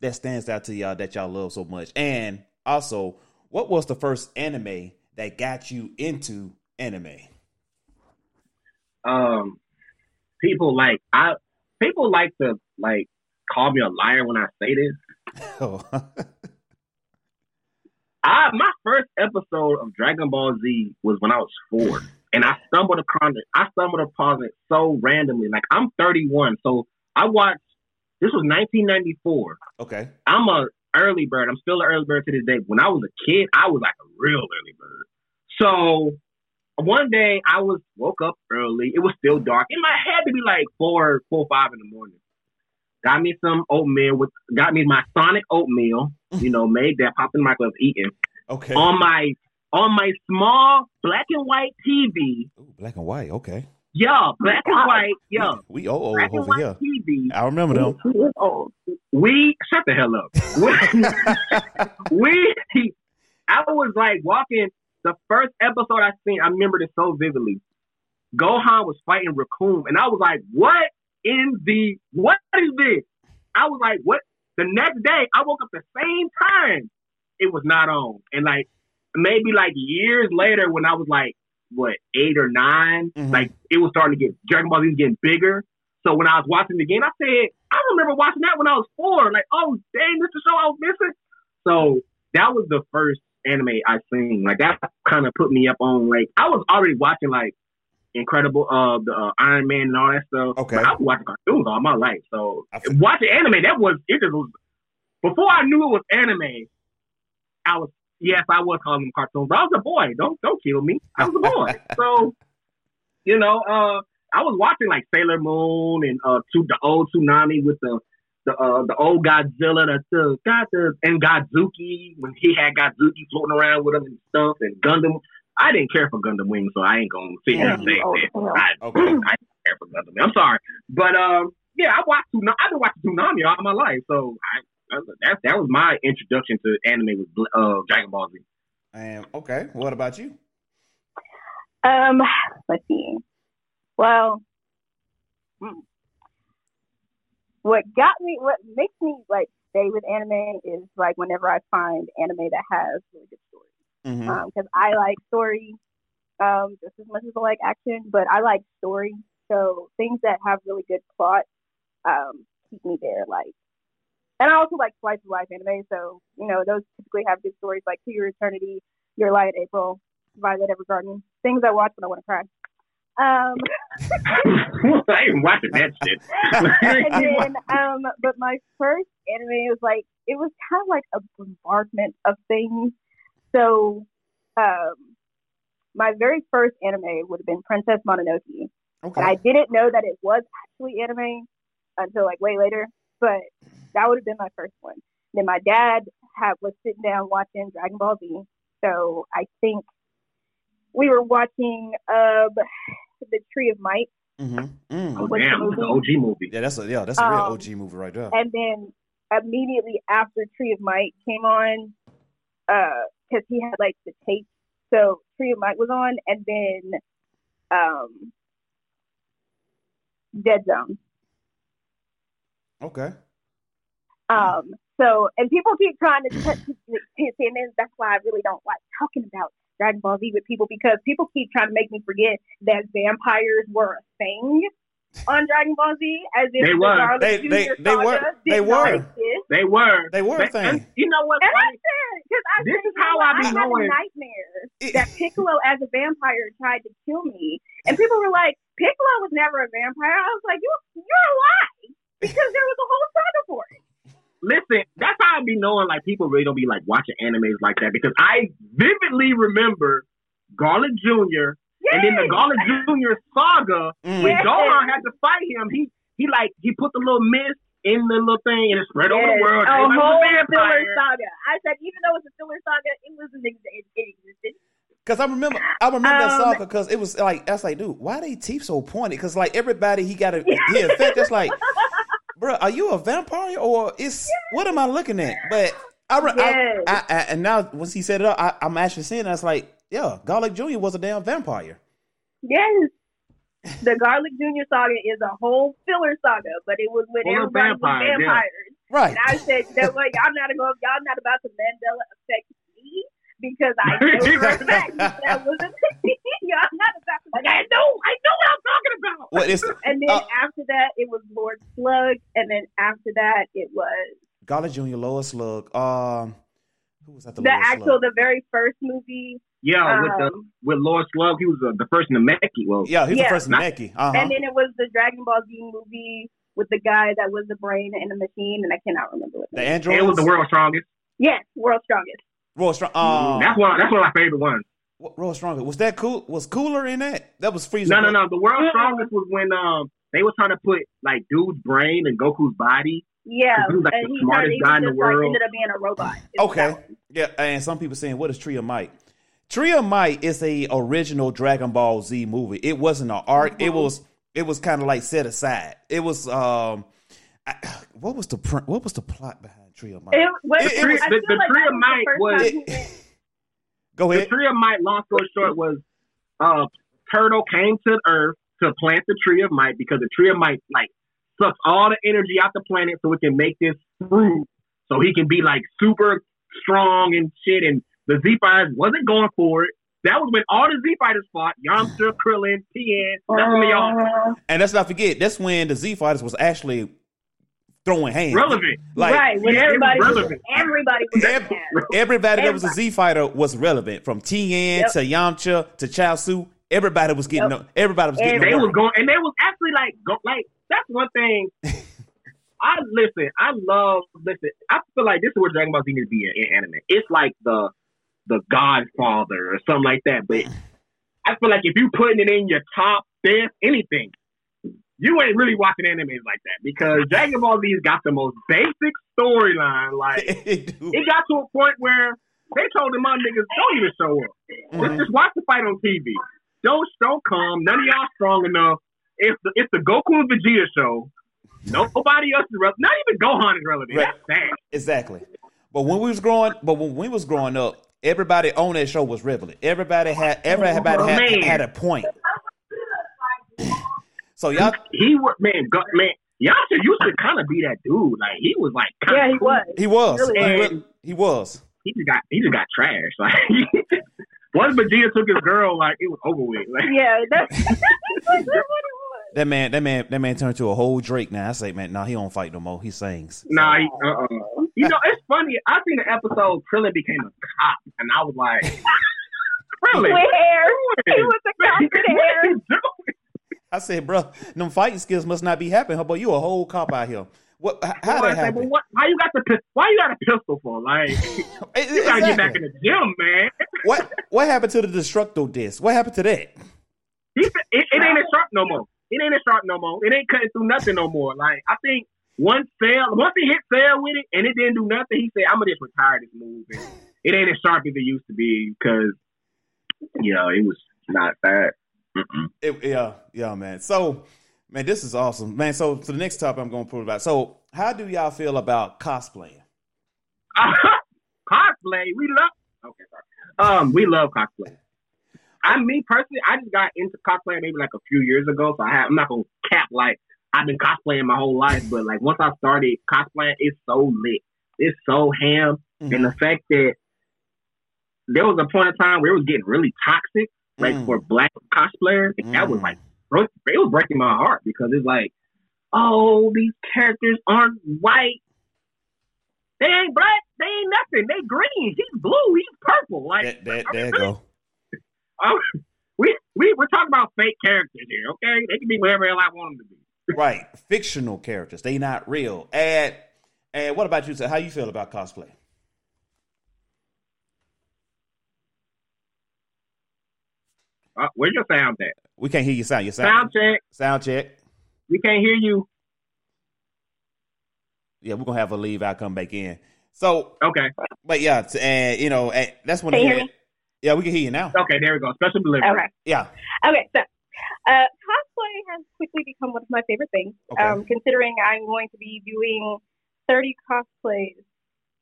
that stands out to y'all that y'all love so much? And also, what was the first anime that got you into anime? Um, people like I people like to like call me a liar when I say this. Oh, I my first episode of Dragon Ball Z was when I was four, and I stumbled upon it. I stumbled upon it so randomly. Like I'm 31, so I watched. This was 1994. okay. I'm a early bird. I'm still an early bird to this day. When I was a kid, I was like a real early bird. So one day I was woke up early. It was still dark. It might had to be like four, four, five in the morning. Got me some oatmeal with got me my Sonic oatmeal. You know, made that popped in the microwave eating Okay. on my on my small black and white TV. Ooh, black and white. Okay. Yeah, black and white. Yeah, We old, old black and over white here. TV. I remember them. He was we shut the hell up. We, we I was like walking the first episode I seen, I remember this so vividly. Gohan was fighting Raccoon, and I was like, What in the what is this? I was like, What the next day I woke up the same time. It was not on. And like maybe like years later when I was like what, eight or 9 Mhm. like it was starting to get Dragon Ball Z was getting bigger. So when I was watching the game, I said, I remember watching that when I was four. Like, oh dang, this is the show I was missing. So that was the first anime I seen. Like that kind of put me up on like I was already watching like Incredible, uh, the uh, Iron Man and all that stuff. Okay. I was watching cartoons all my life. So watching anime, that was it. Just was before I knew it was anime. I was yes, I was calling them cartoons. But I was a boy. Don't don't kill me. I was a boy. so you know, uh, I was watching like Sailor Moon and uh, to the old Toonami with the the uh, the old Godzilla, the, the got the and Godzooky when he had Godzooky floating around with him and stuff, and Gundam. I didn't care for Gundam Wing, so I ain't gonna sit here and say Oh, that. I, Okay. I didn't care for Gundam Wing. I'm sorry, but um, yeah, I watched. Toonami, I've been watching Toonami all my life, so I, I that that was my introduction to anime with uh Dragon Ball Z. And okay, what about you? Um, let's see. Well, hmm. What got me, what makes me like stay with anime is like whenever I find anime that has really good stories. Mm-hmm. Because I like story um, just as much as I like action, but I like story. So things that have really good plot um, keep me there. Like, and I also like slice of life anime. So you know those typically have good stories like To Your Eternity, Your Lie in April, Violet Evergarden. Things I watch when I want to cry. Um, I ain't watching that shit. and then, um, but my first anime was like it was kind of like a bombardment of things. So, um, my very first anime would have been Princess Mononoke, Okay. and I didn't know that it was actually anime until like way later. But that would have been my first one. Then my dad had was sitting down watching Dragon Ball Z, so I think we were watching uh, the Tree of Might. mm-hmm. Mm. Oh What's the damn, it's an movie? OG movie. Yeah, that's a yeah, that's a real Um, OG movie right there. and then immediately after Tree of Might came on, because he had like the tape, so Tree of Might was on, and then um, Dead Zone. Okay. Um, so and people keep trying to touch and then that's why I really don't like talking about Dragon Ball Z with people because people keep trying to make me forget that vampires were a thing on Dragon Ball Z as if They the were. Garlic They- they- they were. They were. They were. They were a But- thing. and you know what? And I said, because I This is how you I what? be I had a knowing. nightmare It- that Piccolo as a vampire tried to kill me, and people were like, Piccolo was never a vampire. I was like, you, you're a lie because there was a whole saga for it. Listen, that's how I be knowing like people really don't be like watching animes like that because I vividly remember Garlic Jr. and then the Yes. Garlic Jr. saga Mm. when Yes. Gohan had to fight him. He he like he put the little mist in the little thing and it spread over the world. a Everybody whole filler saga. I said, even though it's a filler saga, it wasn't ex- it, it existed. Cause I remember, I remember that saga. because it was like, I was like, dude, why they teeth so pointed? Cause like everybody, he got a he infected. It's like, bro, are you a vampire or is what am I looking at? But I, Yes. I, I, I and now once he said it up, I, I'm actually seeing. That's like, yeah, Garlic Jr. was a damn vampire. Yes. The Garlic Jr. saga is a whole filler saga, but it was when Full of everybody was vampires, yeah. vampires. Right. And I said, you know what, y'all not going y'all not about to Mandela affect me because I know for a fact that that wasn't y'all not about to like I know, I know what I'm talking about. Well, it's And then uh, after that it was Lord Slug and then after that it was Garlic Jr. Lord Slug. Um, who was that? The, the Lois actual Slug? the very first movie Yeah, with the Um, with Lord Slug, he was uh, the first Namekian. Well, Yeah, he's Yeah. the first Namekian. Uh huh. and then it was the Dragon Ball Z movie with the guy that was the brain in the machine and I cannot remember what The name. android. it was the world's strongest. Yes, World's Strongest. Roy Strong. Um, that's one. That's one of my favorite ones. Roy Strong. Was that cool? Was cooler in that? That was freezing. No, no, no. The world's strongest was when um they were trying to put like dude's brain and Goku's body. Yeah, He was like and the he smartest turned, he guy in the just, like, world. ended up being a robot. It Okay. Yeah, and some people saying, "What is Tree of Might?" Tree of Might is a original Dragon Ball Z movie. It wasn't an arc. It was. It was kind of like set aside. It was. um I, What was the pr- What was the plot behind Tree of Might? It, was, It- it was- the- the like Tree that of Might the was- time he went- Go The ahead. tree of might, long story short, was uh Turles came to Earth to plant the tree of might because the tree of might like sucks all the energy out the planet so it can make this fruit so he can be like super strong and shit and the Z fighters wasn't going for it. That was when all the Z fighters fought. Yamcha, Krillin, Tien, that's when they all Uh, And let's not forget, that's when the Z Fighters was actually throwing hands. relevant. Like right, when yeah, it was everybody was, relevant. everybody was Ev- mad. everybody that was a Z fighter was relevant, from Tien Yep. to Yamcha to Chao Chaozu. Everybody was getting. Yep. no- everybody was getting. they no was work. going and they was actually like go, like that's one thing I listen I love listen I feel like this is where Dragon Ball Z needs to be in, in anime it's like the the Godfather or something like that but I feel like if you putting it in your top best anything you ain't really watching animes like that because Dragon Ball Z's got the most basic storyline like It got to a point where they told them my niggas don't even show up Let's Mhm. just watch the fight on TV. Don't don't come. None of y'all strong enough. It's the it's the Goku and Vegeta show. Nobody else is relevant. Not even Gohan is relevant. Right. That's sad. Exactly. But when we was growing, but when we was growing up, everybody on that show was relevant. Everybody had everybody had, Man. had a point. So y'all, He was man. Go, man. Yamcha used to kind of be that dude. Like he was like kinda Yeah, he cool. was. he was, Really he, was. he was. He just got he just got trash. Like once Vegeta took his girl, like it was over with. Like Yeah, that's, that's what it was. That man, that man, that man turned to a whole Drake. Now I say, man, nah, he don't fight no more. He sings. Nah, he, uh-uh. You know, it's funny. I seen the episode Krillin became a cop, and I was like, Krillin, With hair. He was a cop with What hair. I said, bro, them fighting skills must not be happening. But you a whole cop out here. What? How I that said, happen? Well, what, why you got the why you got a pistol for? Like you gotta get back in the gym, man. What? What happened to the destructo disc? What happened to that? He said, it, it ain't a sharp no more. It ain't a sharp no more. It ain't cutting through nothing no more. Like I think once Cell, once he hit Cell with it and it didn't do nothing, he said, "I'm gonna just retire this move." And it ain't as sharp as it used to be because you know it was not that. It, yeah, yeah, man. So, man, this is awesome, man. So, for the next topic, I'm going to put about. So, how do y'all feel about cosplaying? cosplay, we love. Okay, sorry. Um, we love cosplay. I, me personally, I just got into cosplay maybe like a few years ago, so I have, I'm not gonna cap like I've been cosplaying my whole life, but like once I started cosplaying, it's so lit, it's so ham, and the fact that there was a point in time where it was getting really toxic, like Mm. for black cosplayers, and that was Mm. like bro- it was breaking my heart because it's like, oh, these characters aren't white. They ain't black. They ain't nothing. They green. He's blue. He's purple. Like That, that, there go. oh, we we we're talking about fake characters here. Okay, they can be whatever hell I want them to be. Right, fictional characters. They not real. And and what about you? sir? How you feel about cosplay? Uh, where's your sound at? We can't hear you sound. Your Sound sound. check. Sound check. We can't hear you. Yeah, we're gonna have her leave. I'll come back in. So, Okay. but yeah, t- and you know, and that's one. Can of you the- hear me? Yeah, we can hear you now. Okay, there we go. Special delivery. Okay. Yeah. Okay, so uh, cosplay has quickly become one of my favorite things. Okay. Um, considering I'm going to be doing 30 cosplays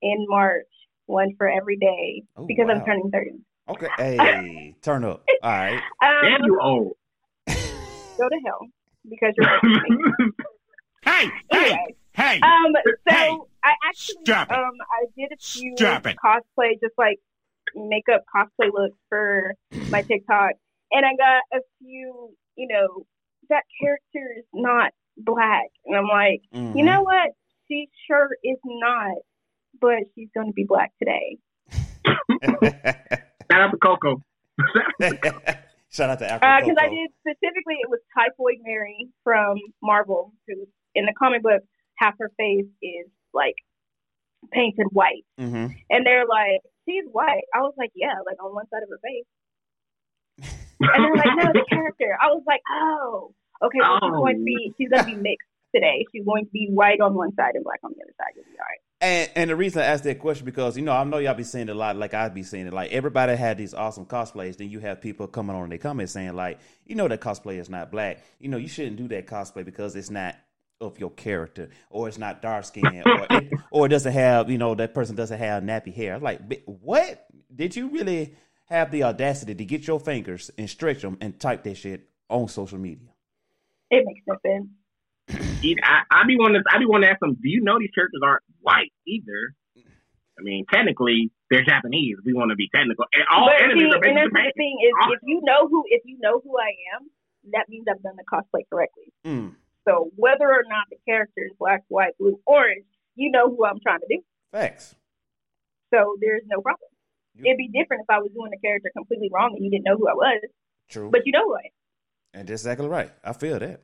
in March, one for every day, Oh, because wow. I'm turning 30. Okay. Hey, turn up. All right. Damn, Um, you old. go to hell because you're. making me. Hey, hey, hey! um, so Hey, I actually stop um I did a few Stop it. cosplay, just like makeup cosplay looks for my TikTok, and I got a few, you know, that character is not black, and I'm like, Mhm. you know what? She sure is not, but she's going to be black today. Shout out to Coco. Shout out to Africa. Because Uh, I did specifically, it was Typhoid Mary from Marvel, who in the comic book, half her face is like painted white. hmm And they're like, she's white. I was like, yeah, like on one side of her face. And they're like, no, the character. I was like, oh, okay. Well, she's Oh. going to be she's going to be mixed today. She's going to be white on one side and black on the other side. You'll be all right. And and the reason I asked that question because you know I know y'all be seeing it a lot, like I be seeing it. Like everybody had these awesome cosplays, then you have people coming on in their comments saying like, you know that cosplay is not black. You know you shouldn't do that cosplay because it's not of your character, or it's not dark skin, or it, or it doesn't have you know that person doesn't have nappy hair. Like what? Did you really have the audacity to get your fingers and stretch them and type that shit on social media? It makes no sense. He- I, I be wanting to, I be wanting to ask them, do you know these characters aren't white either? I mean, technically, they're Japanese. We want to be technical. And all but enemies see, are and basically that's the Japan. thing is, if you know who if you know who I am, that means I've done the cosplay correctly. Mm, So whether or not the character is black, white, blue, orange, you know who I'm trying to do. Thanks. So there's no problem. You- It'd be different if I was doing the character completely wrong and you didn't know who I was, True. but you know who I am. And that's exactly right. I feel that.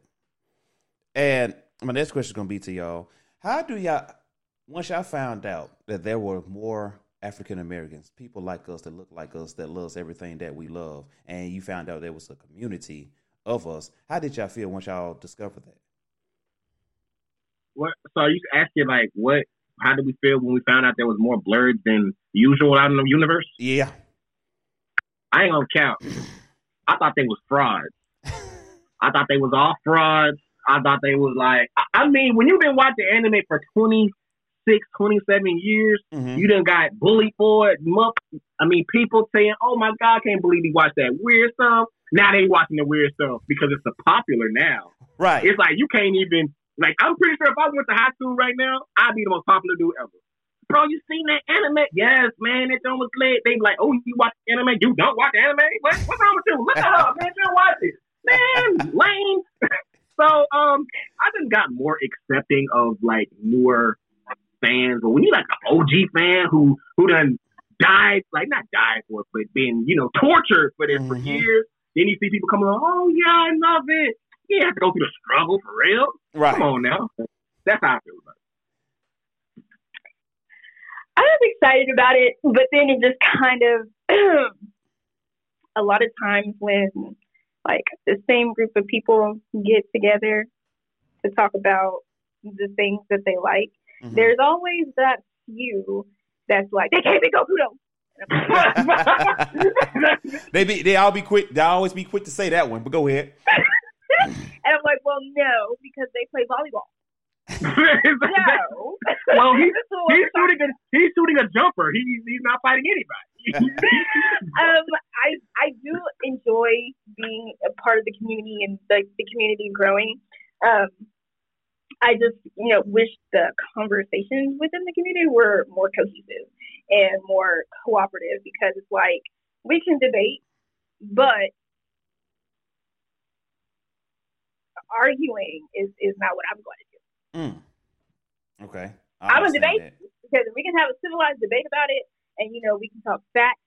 And my next question is going to be to y'all: How do y'all, once y'all found out that there were more African Americans, people like us that look like us, that loves everything that we love, and you found out there was a community of us, how did y'all feel once y'all discovered that? What, so you asking like, what? How did we feel when we found out there was more blerds than usual out in the universe? Yeah. I ain't gonna count. I thought they was frauds. I thought they was all frauds. I thought they was like, I, I mean, when you've been watching anime for 26, 27 years, hmm you done got bullied for it. I mean, people saying, oh my God, I can't believe he watched that weird stuff. Now they watching the weird stuff because it's a popular now. Right. It's like, you can't even, like, I'm pretty sure if I went to high school right now, I'd be the most popular dude ever. Bro, you seen that anime? Yes, man, that joint was lit. They be like, oh, you watch anime? You don't watch anime? What, what's wrong with you? Look that up, man. You don't watch it. Man, lame. so, um, I've just got more accepting of, like, newer fans. But when you like an OG fan who, who done died, like, not died for it, but been, you know, tortured for this for Mhm. years, then you see people coming on, oh, yeah, I love it. You have to go through the struggle for real. Right. Come on now. That's how I feel about it. I was excited about it, but then it just kind of a lot of times when like the same group of people get together to talk about the things that they like, Mhm. there's always that few that's like they can't be Goku they be they all be quick. They always be quick to say that one. But go ahead. and I'm like, well, no, because they play volleyball. No. well, he's This is what he's shooting a he's shooting a jumper. He's he's not fighting anybody. um, I I do enjoy being a part of the community and the, the community growing. Um, I just you know wish the conversations within the community were more cohesive and more cooperative because it's like we can debate, but arguing is is not what I'm going to do. Mm. Okay. I I'm a debate because we can have a civilized debate about it, and you know we can talk facts,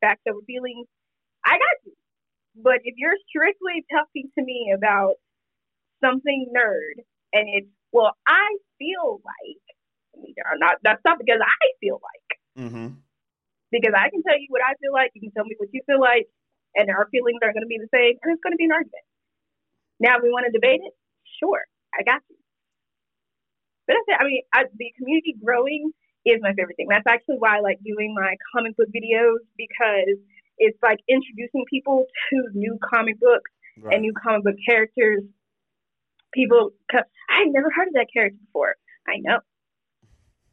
facts over feelings. I got you. But if you're strictly talking to me about something nerd, and it's well, I feel like, I mean, not that's not because I feel like, Mm-hmm. because I can tell you what I feel like, you can tell me what you feel like, and our feelings are going to be the same. and It's going to be an argument. Now, if we want to debate it, sure, I got you. but that's it. I mean, I, the community growing is my favorite thing. That's actually why I like doing my comic book videos because it's like introducing people to new comic books Right. and new comic book characters. People, co- I had never heard of that character before. I know.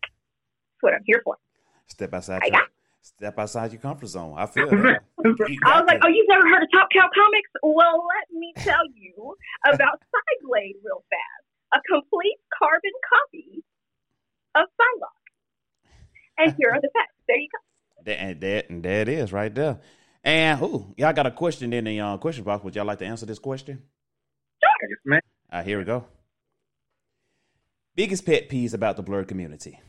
That's what I'm here for. Step outside. I Your, got- step outside your comfort zone. I feel that. I was like, oh, you've never heard of Top Cow Comics? Well, let me tell you about Cyblade real fast. A complete carbon copy of Psylocke. And here are the facts. There you go. That, and that and there it is right there. And ooh, y'all got a question in the uh, question box. Would y'all like to answer this question? Yes, man. Uh, here we go. Biggest pet peeves about the blerd community.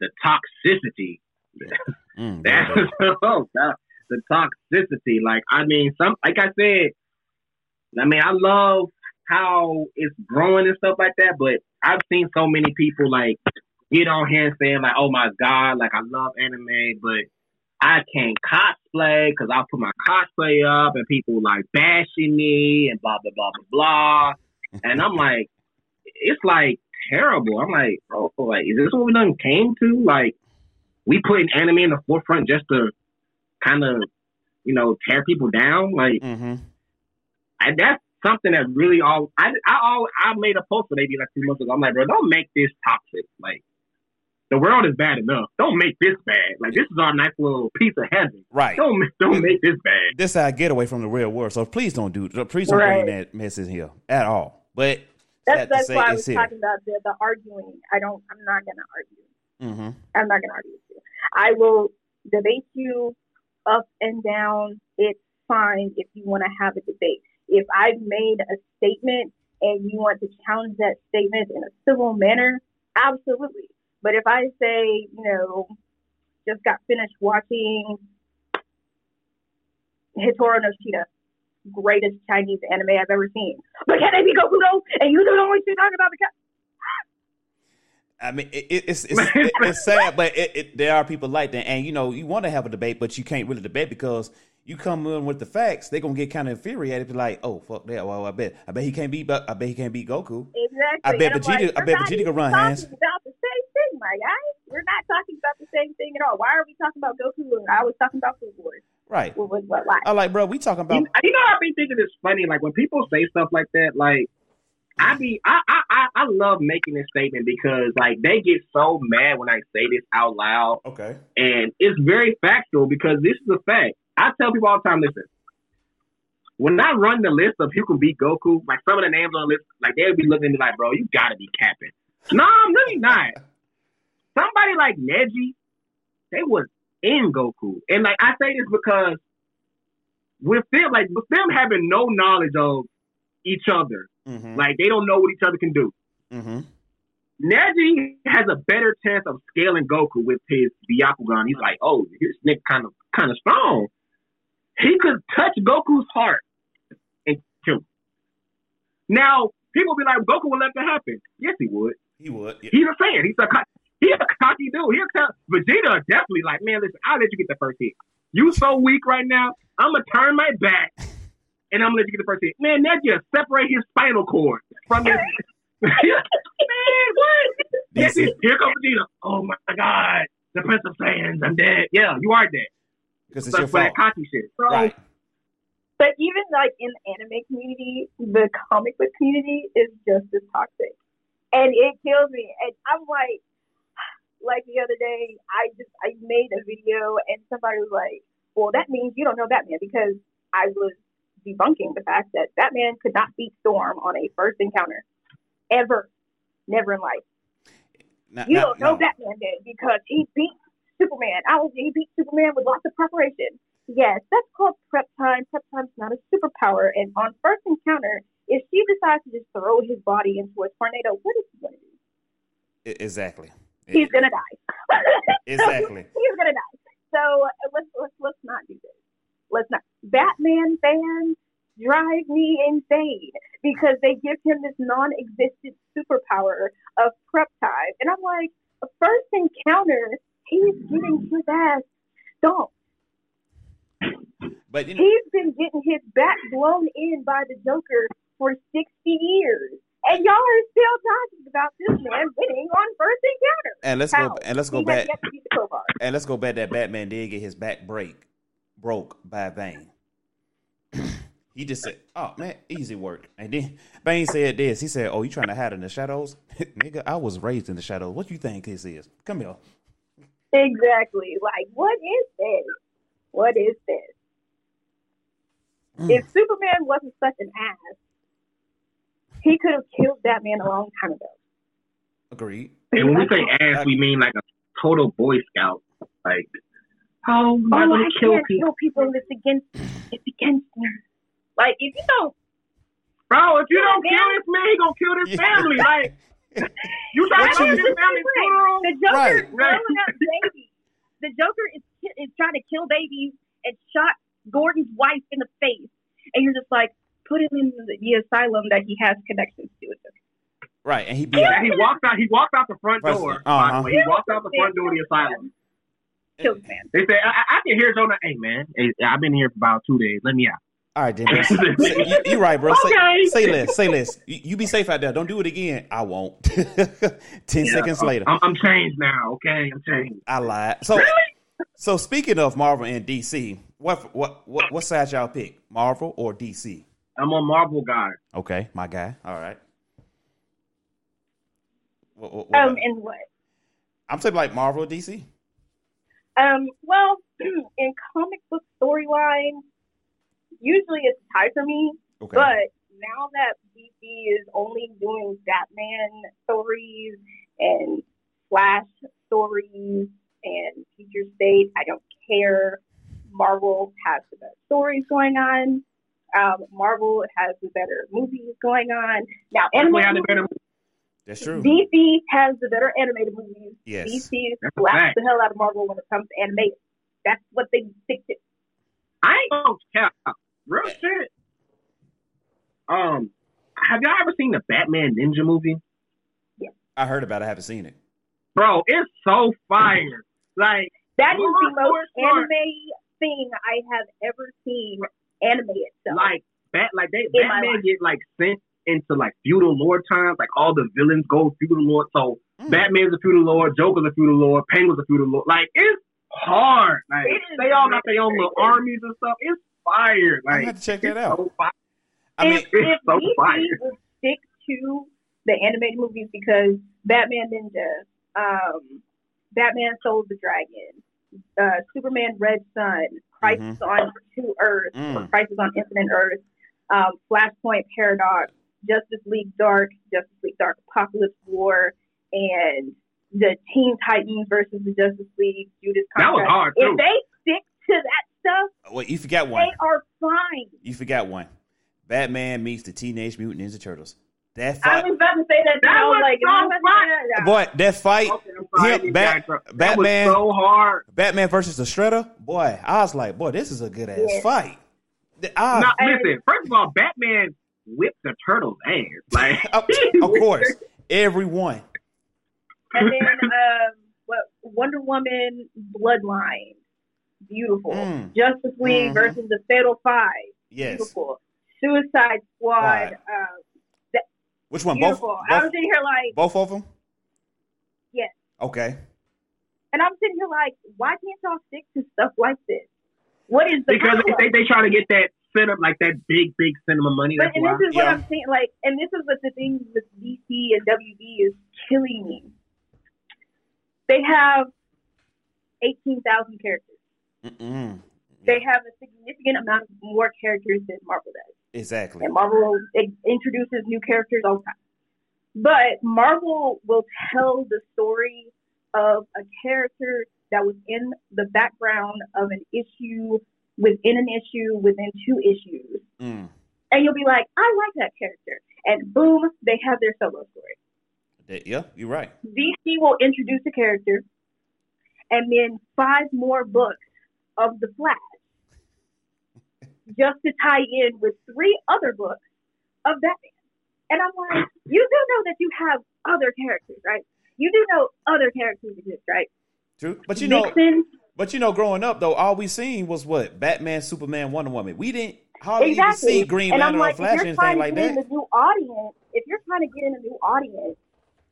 The toxicity. Mm, That's oh, God. the toxicity. Like I mean, some like I said. I mean, I love how it's growing and stuff like that, but I've seen so many people like get on here and saying like, "Oh my god, like I love anime, but I can't cosplay because I'll put my cosplay up and people like bashing me and blah blah blah blah blah." and I'm like, it's like terrible. I'm like, oh, like is this what we done came to? Like we putting anime in the forefront just to kind of, you know, tear people down. Like Mm-hmm. I, that's something that really all I I all I made a post for maybe like two months ago. I'm like, bro, don't make this toxic. Like the world is bad enough. Don't make this bad. Like this is our nice little piece of heaven. Right. Don't don't make this bad. This how I get away from the real world. So please don't do. Please don't bring that mess in here at all. But That's, that's say, why I was here. talking about the, the arguing. I don't. I'm not going to argue. Mm-hmm. I'm not going to argue with you. I will debate you up and down. It's fine if you want to have a debate. If I've made a statement and you want to challenge that statement in a civil manner, absolutely. But if I say, you know, just got finished watching Hitori no Shita, greatest Chinese anime I've ever seen. But can they be Goku though? And you don't always talking about the cat. I mean, it, it, it's it's, it, it's sad, but it, there are people like that, and you know, you want to have a debate, but you can't really debate because you come in with the facts, they're gonna get kind of infuriated, be like, "Oh, fuck that! Well, I bet, I bet he can't beat, I bet he can't beat Goku." Exactly. I bet Vegeta- like, I bet Vegeta can run hands. About thing, my guy. We're not talking about the same thing at all. Why are we talking about Goku? and I was talking about Food Wars. Right? What was what? Why? I like, bro, we talking about You, you know, I've been thinking it's funny. Like when people say stuff like that, like I be, I, I, I, I love making this statement because like they get so mad when I say this out loud, okay, and it's very factual because this is a fact. I tell people all the time, listen. When I run the list of who can beat Goku, like some of the names on the list, like they'll be looking at me like, "Bro, you gotta be capping." No, I'm really not. Somebody like Neji, they was in Goku, and like I say this because with them, like with them having no knowledge of each other, mm-hmm, like they don't know what each other can do. mm-hmm, Neji has a better chance of scaling Goku with his Byakugan. He's like, oh, this nigga kind of kind of strong. He could touch Goku's heart and kill him. Now, people be like, Goku will let that happen. Yes, he would. he would. Yeah. He's a fan. He's a he a cocky dude. He'll tell Vegeta definitely like, man, listen, I'll let you get the first hit. You so weak right now. I'm gonna turn my back and I'm gonna let you get the first hit. Man, that just separate his spinal cord from his. man, what? Yes, DC. here comes Vegeta. Oh my god, the Prince of Saiyans, I'm dead. Yeah, you are dead. because it's So your for fault, that cocky shit. So, right? But even like in the anime community, the comic book community is just as toxic, and it kills me. And I'm like, like the other day, I just I made a video, and somebody was like, "Well, that means you don't know Batman," because I was debunking the fact that Batman could not beat Storm on a first encounter, ever, never in life. Now- You now- don't know now- Batman did because he beat Superman. I was he beat Superman with lots of preparation. Yes, that's called prep time. Prep time's not a superpower. And on first encounter, if she decides to just throw his body into a tornado, what is he gonna do? E- Exactly. He's gonna die. Exactly. He's gonna die. So uh, let's let's let's not do this. Let's not. Batman fans drive me insane because they give him this non-existent superpower of prep time, and I'm like, first encounter, he's getting his ass stomped. But you know, He's been getting his back blown in by the Joker for 60 years. And y'all are still talking about this man winning on first encounter. And let's How? go and let's go He back has yet to beat the crowbar. and let's go back that Batman did get his back break broke by Bane. he just said, "Oh man, easy work." And then Bane said this. He said, "Oh, you trying to hide in the shadows, nigga? I was raised in the shadows. What you think this is? Come here." Exactly. Like, what is this? What is this? Mm. If Superman wasn't such an ass, he could have killed that man a long time ago. Agreed. And when we say ass, we mean like a total Boy Scout. Like, oh, I'm Oh, not I gonna kill can't people, kill people. It's against. It's against me. Like, if you don't, bro. If you don't kill this man, he gonna kill this Yeah. family. Like, you trying What to kill this family funeral? the Joker Right, is up babies. The Joker is is trying to kill babies and shot Gordon's wife in the face, and you're just like, put him in the, the asylum that he has connections to. Right, and he be Yeah, he walked out. He walked out the front door. uh-huh. by the way. He walked out the front door of the asylum. Kill the man. They said, I, I I can hear Jonah. Hey man, hey, I've been here for about two days. Let me out. All right, then. bro. Say- you, you right, bro. Say, Okay. say less. Say less. You, you be safe out there. Don't do it again. I won't. Ten Yeah, seconds later, I'm, I'm changed now. Okay, I'm changed. I lied. So, so speaking of Marvel and DC, what what what what side y'all pick? Marvel or DC? I'm a Marvel guy. Okay, my guy. All right. What, what, what Um, about- and what? I'm saying like Marvel DC. Um, well, in comic book storyline, usually it's tied for me. Okay. But now that DC is only doing Batman stories and Flash stories and Future State, I don't care. Marvel has the better stories going on. Um, Marvel has the better movies going on. Now, We animated had the movies, That's true. DC has the better animated movies. Yes. DC That's slaps the hell out of Marvel when it comes to animated. That's what they stick to. I ain't gonna cap. Real shit. Um, have y'all ever seen the Batman Ninja movie? Yeah. I heard about. it. I haven't seen it. Bro, it's so fire. Like, That is the most short. anime thing I have ever seen animated. So like bat, like they In Batman get like sent into like feudal lord times. Like all the villains go feudal lord. So Mm. Batman's a feudal lord, Joker's a feudal lord, Penguin's a feudal lord. Like it's hard. Like It is they all got their own little good. armies and stuff. It's fire. I'm Like gonna have to check that out. So fire. I mean, if, it's if so DC fire. would stick to the animated movies because Batman Ninja, um, Batman Soul of the Dragon, uh, Superman Red Sun, Crisis on Two Earths, or Mm. Crisis on Infinite Earth, um, Flashpoint Paradox, Justice League Dark, Justice League Dark Apokolips War, and the Teen Titans versus the Justice League Judas That was hard, too. If they stick to that stuff, well, you forgot one. they are fine. You forgot one. Batman meets the Teenage Mutant Ninja Turtles. That I was about to say that. That was was like, so am I about to say that? Yeah. boy, that fight, Okay, I'm sorry, him, Bat- guys that Batman, was so hard. Batman versus the Shredder. Boy, I was like, boy, this is a good ass Yeah. fight. I- Now, listen, first of all, Batman whipped the turtle's ass. Like, of, of course, everyone. And then um, what? Wonder Woman Bloodline, beautiful. Mm. Justice League Mhm. versus the Fatal Five, Yes. beautiful. Suicide Squad, Right. um, Which one? Both, beautiful. I was both, sitting here like, both of them. Yes. Okay. And I'm sitting here like, why can't y'all stick to stuff like this? What is the because problem? they, they try to get that set up like that big, big cinema money. But That's and why. this is what Yeah. I'm saying, like, and this is what the thing with DC and WB is killing me. They have eighteen thousand characters. Mm-mm. They have a significant amount of more characters than Marvel does, Exactly. and Marvel introduces new characters all the time. But Marvel will tell the story of a character that was in the background of an issue within an issue within two issues Mm. and you'll be like, I like that character. And boom, they have their solo story. Yeah, you're right. DC will introduce a character and then five more books of The Flash just to tie in with three other books of Batman. And I'm like, you do know that you have other characters, right? You do know other characters exist, right? True. But you know, but you know, growing up though, all we seen was what Batman, Superman, Wonder Woman. We didn't hardly exactly. even see Green and Lantern like, or Flash if or you're anything trying like to get in that. new audience, if you're trying to get in a new audience,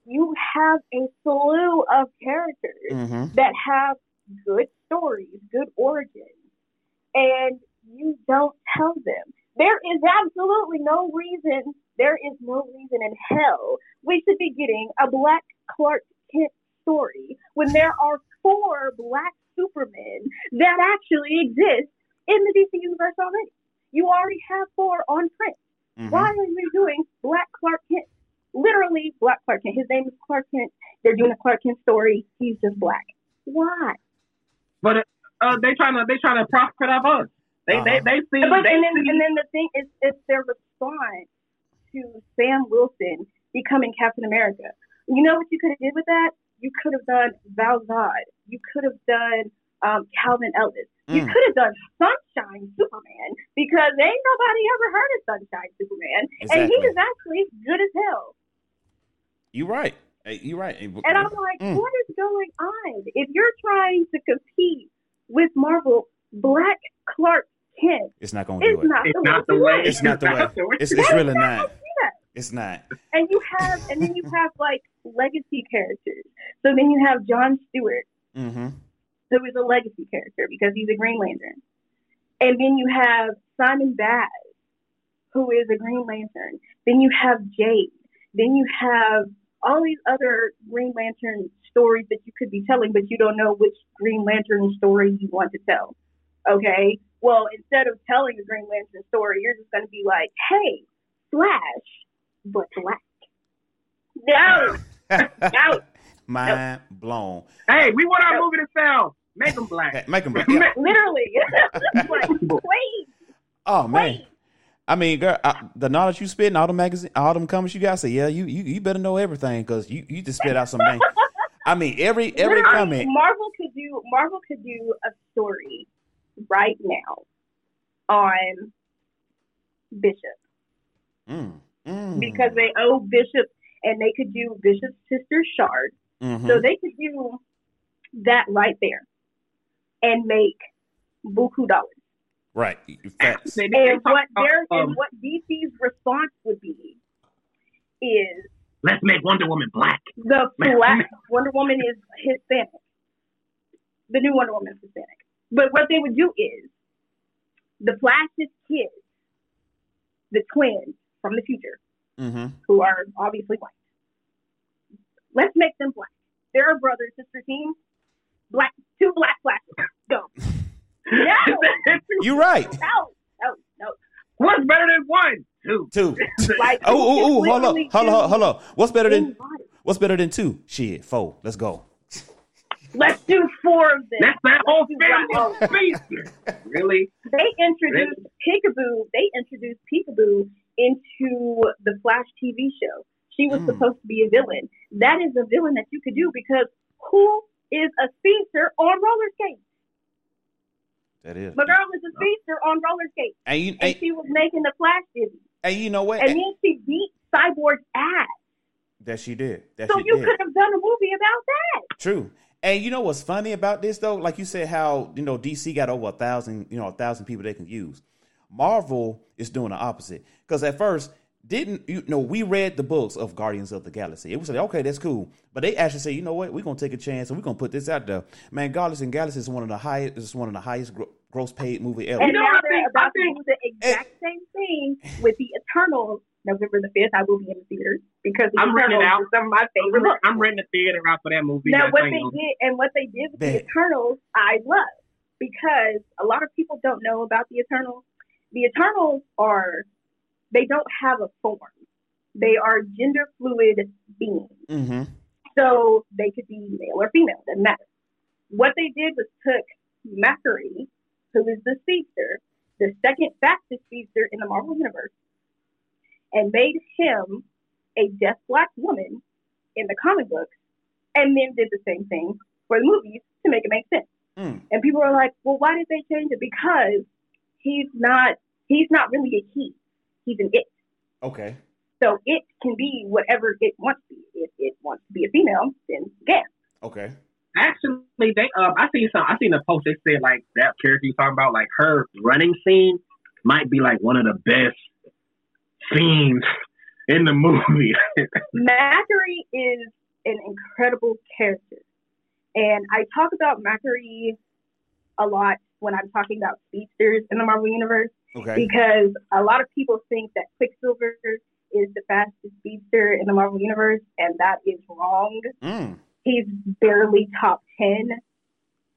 you have a slew of characters Mm-hmm. that have good stories, good origins, and you don't tell them. There is absolutely no reason, there is no reason in hell we should be getting a black Clark Kent story when there are four black Supermen that actually exist in the DC universe already. You already have four on print. Mm-hmm. Why are you doing Black Clark Kent? Literally, Black Clark Kent. His name is Clark Kent. They're doing a Clark Kent story. He's just black. Why? But uh, they trying to they trying to profit off us. They they Uh-huh. they see But they and then see, and then the thing is, it's their response to Sam Wilson becoming Captain America. You know what you could have did with that? You could have done Val Zod. You could have done um, Calvin Ellis. You Mm. could have done Sunshine Superman because ain't nobody ever heard of Sunshine Superman, and he is actually good as hell. You're right. You're right. And I'm like, Mm. what is going on? If you're trying to compete with Marvel, Black Clark Kent It's not gonna is do it. not it's the not the way. to do way. It's not the way. It's, it's really not. It's not. And you have, and then you have like legacy characters. So then you have John Stewart, Mm-hmm. who is a legacy character because he's a Green Lantern. And then you have Simon Baz, who is a Green Lantern. Then you have Jade. Then you have all these other Green Lantern stories that you could be telling, but you don't know which Green Lantern story you want to tell. Okay? Well, instead of telling the Green Lantern story, you're just going to be like, hey, Flash, but black. No, no. Mind blown. Hey, we want our movie to sell. Make them black. Make them. Yeah. Literally. like, wait. Oh man. Wait. I mean, girl, I, the knowledge you spit in all the magazine, all them comments you got, say, yeah, you you, you better know everything because you, you just spit out some names. I mean, every every Literally, comment. Marvel could do Marvel could do a story right now on Bishop Mm, mm, because they owe Bishop and they could do Bishop's sister Shard. mhm. So they could do that right there and make buku dollars. right. Facts. They- they And what their um, and what DC's response would be is let's make Wonder Woman black. the black Wonder Woman is Hispanic. The new Wonder Woman is Hispanic. But what they would do is the Flash's kids, the twins from the future, Mm-hmm. who are obviously white. Let's make them black. They're a brother sister team. Black two black flashes. Go. No, You right. no, no, no. What's better than one? Two. Two. Like Oh, oh, oh, hold on, hold on, hold on. What's better than bodies. what's better than two? Shit, four. Let's go. Let's do four of them. That's that whole Let's do black- family. Really? they introduced Peekaboo. They introduced Peekaboo into the Flash TV show. She was Mm. supposed to be a villain. That is a villain that you could do because who is a speedster on roller skates? That is. My girl is a speedster on roller skates, And you, and and, she was making the Flash dizzy. and you know what? And then she beat Cyborg's ass. that she did. That So she you did. could have done a movie about that. True. And you know what's funny about this though? Like you said, how you know DC got over a thousand, you know, a thousand people they can use. Marvel is doing the opposite because at first didn't you know we read the books of Guardians of the Galaxy. It was like okay, that's cool, but they actually say, you know what, we're gonna take a chance and we're gonna put this out there. Man, Guardians and Galaxy is one of the highest, is one of the highest gro- gross paid movie ever. And know now what I they're think? about I think- to do the exact same thing with the Eternals. November the fifth, I will be in the theaters because I'm renting Eternals it out. are some of my favorite books. I'm renting the theater out for that movie. Now, what they did and what they did with the Eternals, I love because a lot of people don't know about the Eternals. The Eternals are they don't have a form; they are gender fluid beings. Mm-hmm. So they could be male or female, doesn't matter. What they did was took Makkari, who is the speedster, the second fastest speedster in the Marvel Universe, and made him a deaf black woman in the comic books, and then did the same thing for the movies to make it make sense. Mm. And people are like, well, why did they change it? Because he's not he's not really a he. He's an it. Okay. So it can be whatever it wants to be. If it wants to be a female, then yeah. Okay. Actually, they um, I seen some. I seen a post that said like that character you talking about, like her running scene might be like one of the best scenes in the movie. Makkari is an incredible character. And I talk about Makkari a lot when I'm talking about speedsters in the Marvel Universe Okay. because a lot of people think that Quicksilver is the fastest speedster in the Marvel Universe, and that is wrong. Mm. He's barely top 10.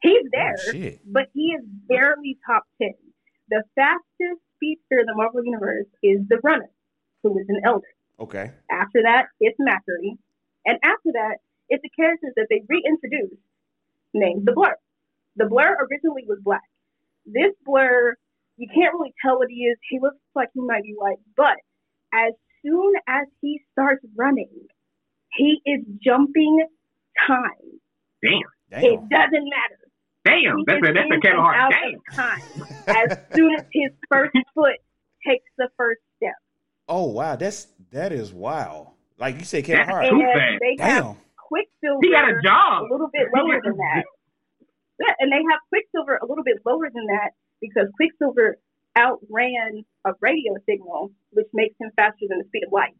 He's there, Oh, but he is barely top 10. The fastest speedster in the Marvel Universe is the Runner, who is an elder. Okay. After that, it's Makkari. And after that, it's a character that they reintroduced named the Blur. The Blur originally was black. This Blur, you can't really tell what he is. He looks like he might be white, but as soon as he starts running, he is jumping time. Damn. Damn. It doesn't matter. Damn. He That's is a that's a Kevin Hart. out Damn. of time. As soon as his first foot takes the first step. Oh wow, that's that is wow. Like you said, Kevin That's Hart. Too fast. they have Damn. Quicksilver. He got a job. a little bit lower than that. Yeah, and they have Quicksilver a little bit lower than that because Quicksilver outran a radio signal, which makes him faster than the speed of light.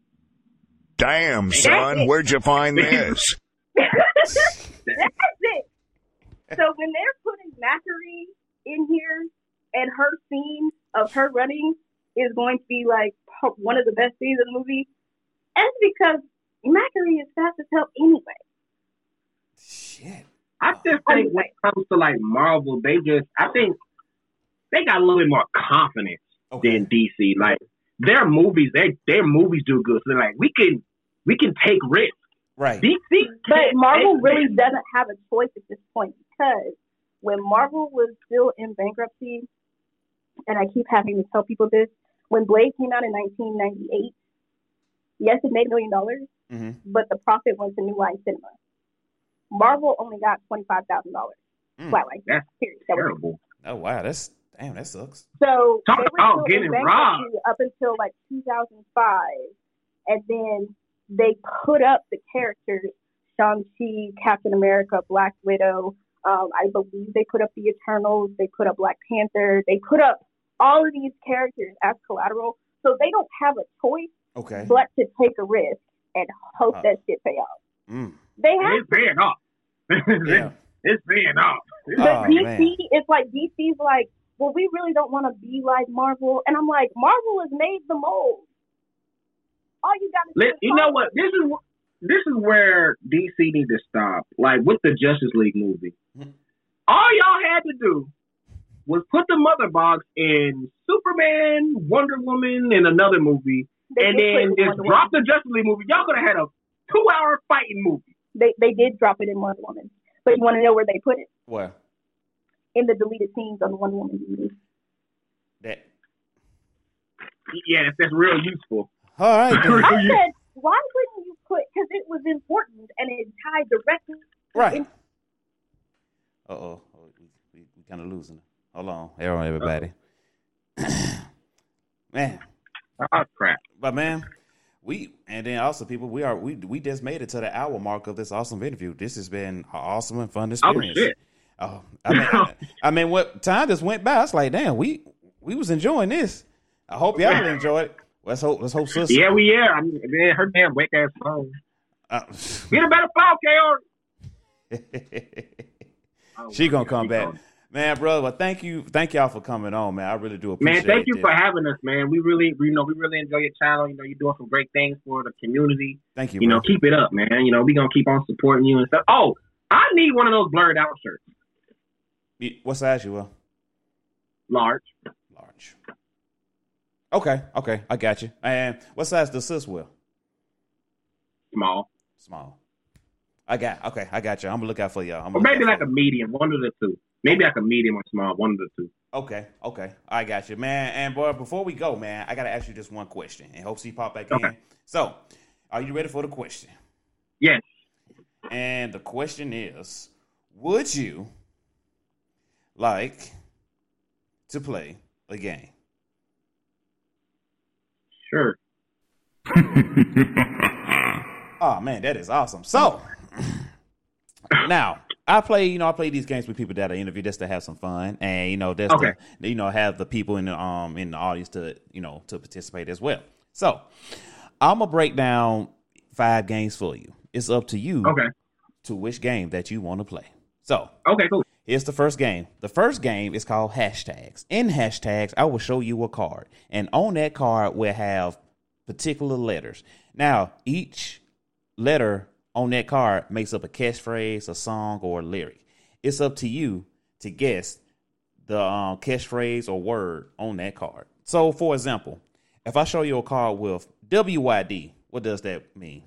Damn, son, where'd you find this? That's it. So when they're putting Makkari in here, and her scene of her running is going to be like one of the best scenes in the movie, that's because Makkari is fast as hell anyway. Shit. I just think when it comes to like Marvel, they just I think they got a little bit more confidence Okay. than DC. Like their movies, they their movies do good. So they're like, we can we can take risks. Right. DC, But Marvel really risks. doesn't have a choice at this point because when Marvel was still in bankruptcy, and I keep having to tell people this, when Blade came out in 1998, yes, it made a million dollars, hmm but the profit went to New Line Cinema. Marvel only got $25,000. Mm. Flatline. That's Period. That. Terrible. Oh wow, that's damn. That sucks. So Talk they were about still getting in robbed. bankruptcy up until like 2005, and then they put up the characters Shang Chi, Captain America, Black Widow. Um, I believe they put up the Eternals. They put up Black Panther. They put up all of these characters as collateral, so they don't have a choice Okay. but to take a risk and hope Uh, that shit pay off. Mm. They have It's paying off. Yeah. it's paying off. But Oh, DC, man. it's like DC's like, well, we really don't want to be like Marvel, and I'm like, Marvel has made the mold. All you got to do is you know what? This is wh- this is where DC need to stop. Like with the Justice League movie, Mhm. all y'all had to do was put the mother box in Superman, Wonder Woman, and another movie, They and did put it then in just Wonder drop Woman. the Justice League movie. Y'all could have had a two-hour fighting movie. They they did drop it in Wonder Woman, but you want to know where they put it? Well, In the deleted scenes on the Wonder Woman movie. that. Yeah, that's, that's real useful. All right. then. I said, why wouldn't you put? Because it was important and it tied directly. Right. Uh oh. We, we, we kind of losing. Hold on. On, everybody. man, Oh crap! but man, we and then also people, we are we we just made it to the hour mark of this awesome interview. This has been an awesome and fun Oh experience. shit! Oh, I mean, I, I mean, what time just went by? It's like, damn, we we was enjoying this. I hope y'all enjoyed it. Let's hope. Let's hope, sister. Yeah, we yeah. I mean, man, her damn wake ass phone. Uh, Get a better phone, KR. she gonna come back, man, brother. Well, thank you, thank y'all for coming on, man. I really do appreciate. It. Man, thank you for having us, man. We really, you know, we really enjoy your channel. You know, you're doing some great things for the community. Thank you. You know, keep it up, man. You know, we gonna keep on supporting you and stuff. Oh, I need one of those blurred out shirts, what size you will? large. Large. Okay, okay, I got you. And what size does sis will? Small, Small. I got. Okay, I got you. I'm gonna look out for y'all. I'm or maybe like a medium, one of the two. Maybe like a medium or small, one of the two. Okay, okay, I got you, man. And boy, before we go, man, I gotta ask you just one question, and hope she pop back in. So, are you ready for the question? Yes, And the question is Would you like to play a game? sure. Oh, man, that is awesome. So, now. I play, you know, I play these games with people that I interview just to have some fun, and you know, just Okay. to, you know, have the people in the um in the audience to, you know, to participate as well. So, I'm gonna break down five games for you. It's up to you Okay. to which game that you want to play. So Okay. Cool. Here's the first game. The first game is called hashtags. In hashtags, I will show you a card, and on that card will have particular letters. Now, each letter on that card makes up a catchphrase, a song, or a lyric. It's up to you to guess the um, catchphrase or word on that card. So, for example, if I show you a card with WYD, what does that mean?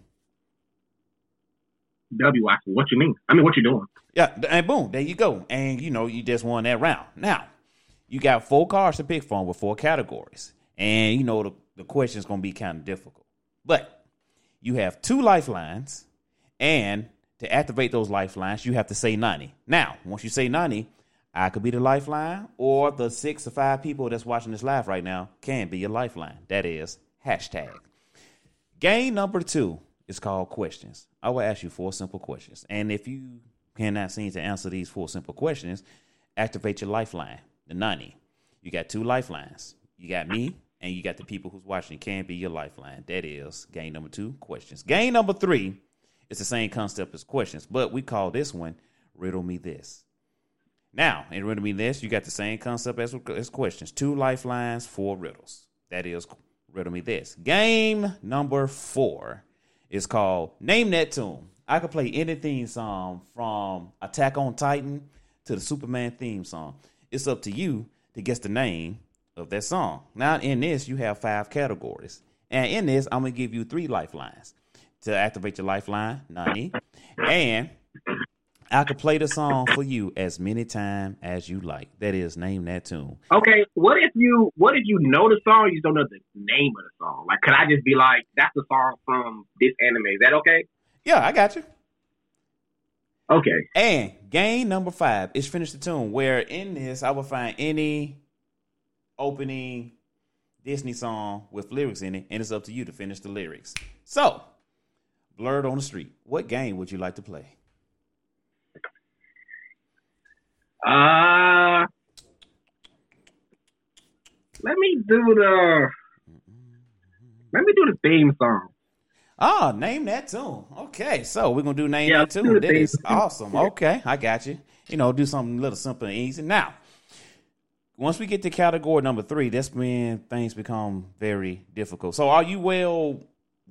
W. I said, what you mean? I mean, what you doing? Yeah, and boom, there you go. And you know, you just won that round. Now, you got four cards to pick from with four categories. And you know the, the question's gonna be kind of difficult. But you have two lifelines, and to activate those lifelines, you have to say 90. Now, once you say 90, I could be the lifeline, or the six or five people that's watching this live right now can be your lifeline. That is hashtag. Game number two is called questions. I will ask you four simple questions. And if you cannot seem to answer these four simple questions, activate your lifeline, the 90. You got two lifelines. You got me, and you got the people who's watching can be your lifeline. That is game number two, questions. Game number three is the same concept as questions, but we call this one Riddle Me This. Now, in Riddle Me This, you got the same concept as, as questions. Two lifelines, four riddles. That is Riddle Me This. Game number four is called Name That Tune. I could play any theme song from Attack on Titan to the Superman theme song. It's up to you to guess the name of that song. Now, in this, you have five categories. And in this, I'm going to give you three lifelines to activate your lifeline, 90. And I could play the song for you as many times as you like. That is, name that tune. Okay. What if you? What if you know the song? You just don't know the name of the song. Like, could I just be like, "That's the song from this anime"? Is that okay? Yeah, I got you. Okay. And game number five is finish the tune, where in this I will find any opening Disney song with lyrics in it, and it's up to you to finish the lyrics. So, Blurred on the Street, what game would you like to play? Uh, let me do the. Let me do the theme song. Ah, name that tune. Okay, so we're gonna do name Yeah, that tune. That is awesome. Okay, I got you. You know, do something a little simple and easy. Now, once we get to category number three, that's when things become very difficult. So, are you well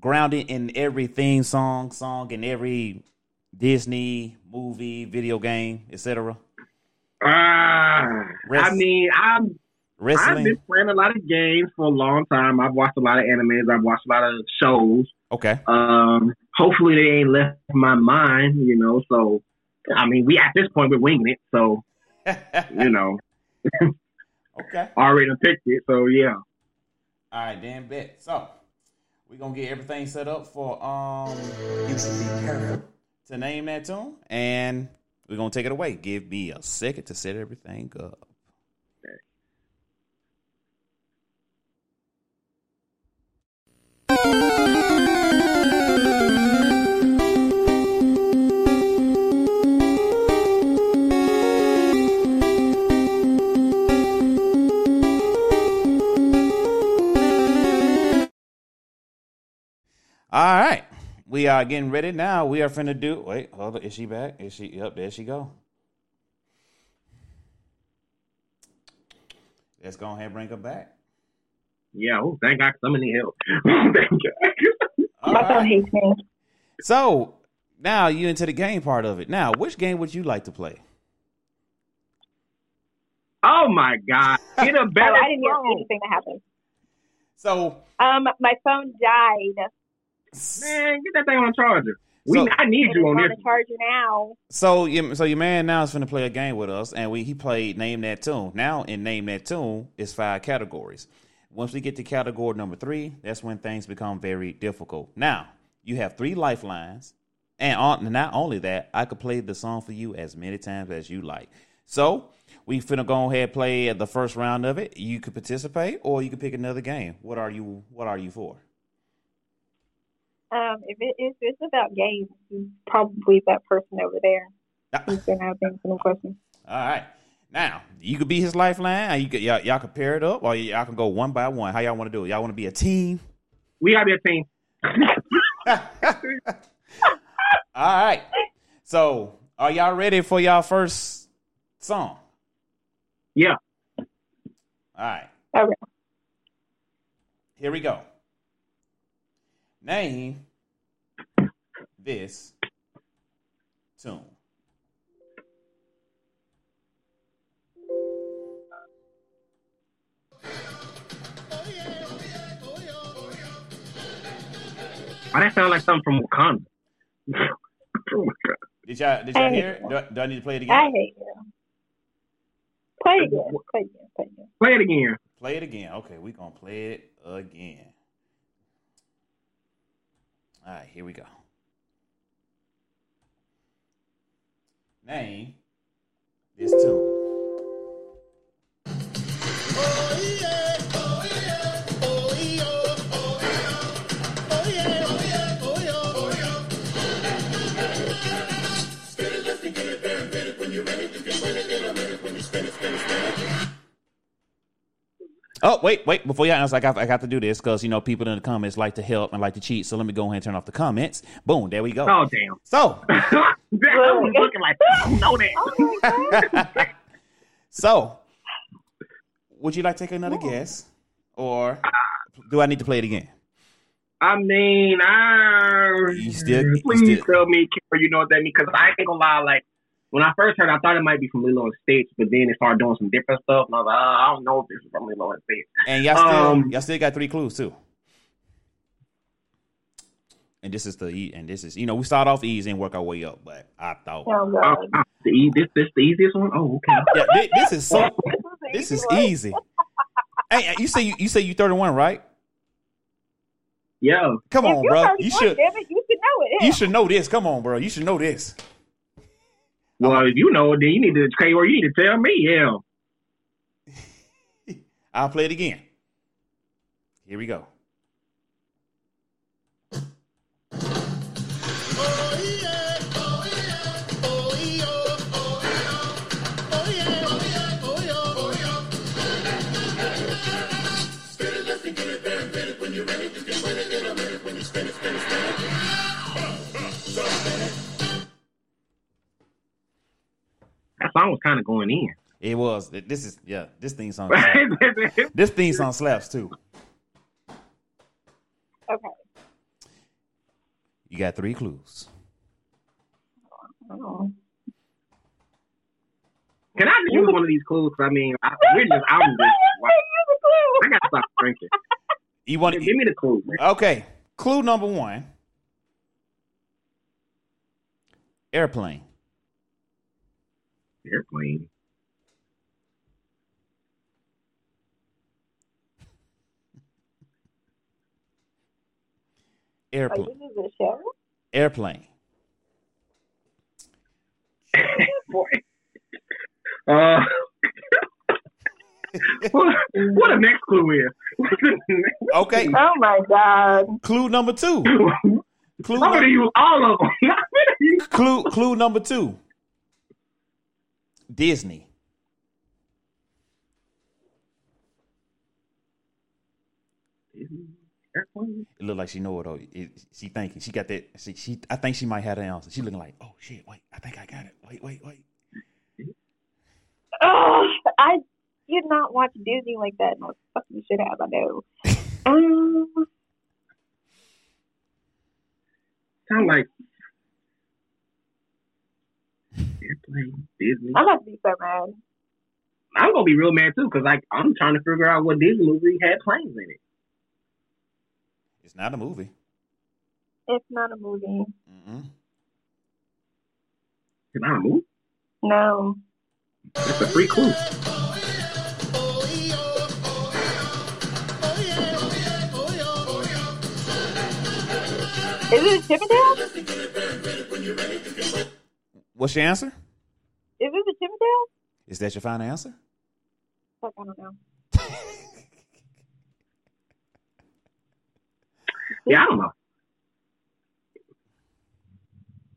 grounded in every theme song, song, in every Disney movie, video game, etc.? Uh, I mean, I'm I've been playing a lot of games for a long time. I've watched a lot of animes. I've watched a lot of shows. Okay. Um, hopefully they ain't left my mind, you know. So, I mean, we at this point we're winging it. So, you know, okay. already picked it. So yeah. All right, damn bet. So we're gonna get everything set up for um to name that tune and we're gonna take it away. Give me a second to set everything up. All right. We are getting ready now. We are finna do wait, hold on. Is she back? Is she yep, there she go. Let's go ahead and bring her back. Yeah, oh, thank God somebody need help. thank God. All My phone right. hates me. So now you into the game part of it. Now, which game would you like to play? oh my God. Get a Oh, better I didn't hear anything that happened. So Um, my phone died. Man, get that thing on charger. We, So- I need you on on this. charger now. So, your- so your man now is going to play a game with us, and we he played Name That Tune. Now, in Name That Tune, is five categories. Once we get to category number three, that's when things become very difficult. Now, you have three lifelines, and on, not only that, I could play the song for you as many times as you like. So, we finna go ahead and play the first round of it. You could participate, or you could pick another game. What are you? What are you for? Um, if it if it's about games, it's probably that person over there who's gonna have things some questions. All right. Now you could be his lifeline. You could y'all, y'all can pair it up, or y'all can go one by one. How y'all want to do it? Y'all want to be a team? We gotta be a team. All right. So, are y'all ready for y'all first song? Yeah. All right. Okay. Here we go. Name this tune. Oh, that sound like something from Wakanda. oh. Did y'all did y'all hear it? Do, do I need to play it again? I again? hate you. Play it again. Play it again. Play it again. Play it again. Play it again. Okay, we gonna play it again. All right, here we go. Name this tune. Oh Oh, wait, wait! Before you answer, I got I got to do this because you know people in the comments like to help and like to cheat. So let me go ahead and turn off the comments. Boom, there we go. Oh damn. So, I was looking like I don't know that. so, would you like to take another guess, or do I need to play it again? I mean, I You still- you please still- tell me, Kara, you know what that means? Because I ain't gonna lie, like when I first heard, it, I thought it might be from Lilo and Stitch, but then it started doing some different stuff, and I was like, oh, I don't know if this is from Lilo and Stitch. And y'all still Um, y'all still got three clues too. And this is the e- and this is you know we start off easy and work our way up, but I thought Oh, Oh, oh, the this this the easiest one. Oh, okay. yeah thi- this is so This this is easy. Hey, you say you, you say you thirty one, right? Yeah. Come If on, bro. You should Damn it, you should know it. you should know this. Come on, bro. You should know this. Well, if you know, it, then you need to K or you need to tell me. Yeah. I'll play it again. Here we go. That song was kind of going in. It was. This is yeah. This theme song. this theme song slaps too. Okay. You got three clues. Oh. Can I use one of these clues? 'Cause I mean, I, we're just out of this. I gotta stop drinking. You want to Give me the clue, man. Okay. Clue number one. Airplane. Airplane. Like, Airplane. this is a show? Airplane. Boy. Uh, what, what the next clue is? Okay. Oh, my God. Clue number two. Clue, I'm gonna num- use all of them. I'm gonna use- clue clue number two. Disney. Airplane. It looked like she know it though. It, she thinking she got that. She, she I think she might have the answer. She looking like, oh shit, wait, I think I got it. Wait, wait, wait. Oh, I did not watch Disney like that. No, fucking should have. I know. Um, Sound like airplane Disney. I'm about to be so mad. I'm gonna be real mad too because like I'm trying to figure out what Disney movie had planes in it. It's not a movie. It's not a movie. Mm-mm. It's not a movie. No. That's a free clue. Is it a Chippendale? What's your answer? Is this a Chippendale? Is that your final answer? Fuck, I don't know. Yeah, I don't know.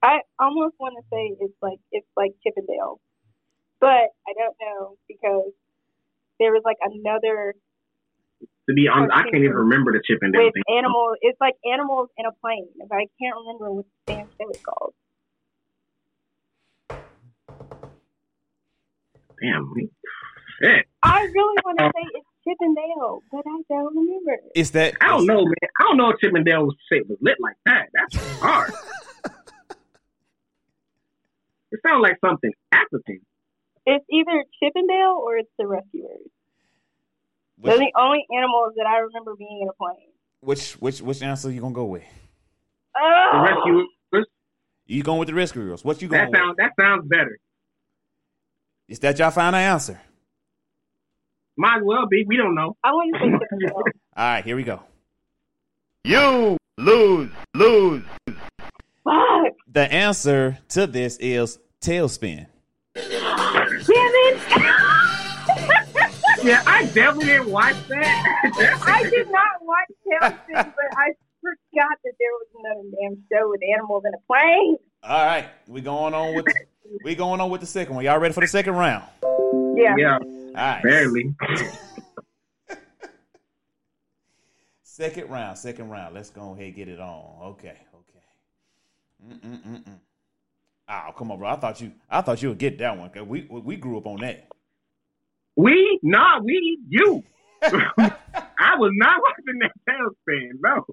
I almost want to say it's like it's like Chippendale, but I don't know because there was like another To be honest, I can't even remember the Chip and Dale with thing. animals. It's like animals in a plane, but I can't remember what the damn show is called. Damn. Shit. I really want to say it's Chip and Dale, but I don't remember. It's that. I don't know, man. I don't know if Chip and Dale was shit was lit like that. That's hard. it sounds like something African. It's either Chip and Dale or it's the Rescuers. They're the only animals that I remember being in a plane. which which which answer you gonna go with? Oh! The Oh, rescue. You going with the Rescuers? What you going That sounds that sounds better. Is that y'all final answer? Might as well be. We don't know. I want to say Chip and Dale. All right, here we go. You lose, lose. Fuck! The answer to this is TaleSpin. Damn it! Yeah, I definitely didn't watch that. I did not watch TaleSpin, but I forgot that there was another damn show with animals in a plane. All right, we going on with we going on with the second one. Y'all ready for the second round? Yeah. yeah, All right, barely. second round, second round. Let's go ahead and get it on. Okay, okay. Mm-mm-mm-mm. Oh, come on, bro. I thought you, I thought you would get that one. 'cause we we grew up on that. We, nah, we, you. I was not watching that TaleSpin. No.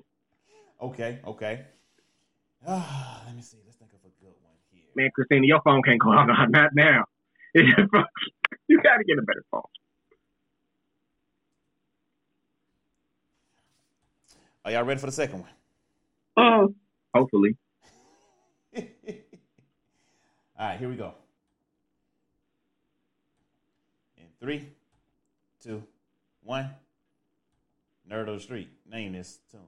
Okay, okay. Ah, let me see. Let's think of a good one here. Man, Christina, your phone can't go. On not now. It's your phone. You got to get a better phone. Are y'all ready for the second one? Mm. Hopefully. All right, here we go. In three, two, one. Nerd of the street. Name this tune.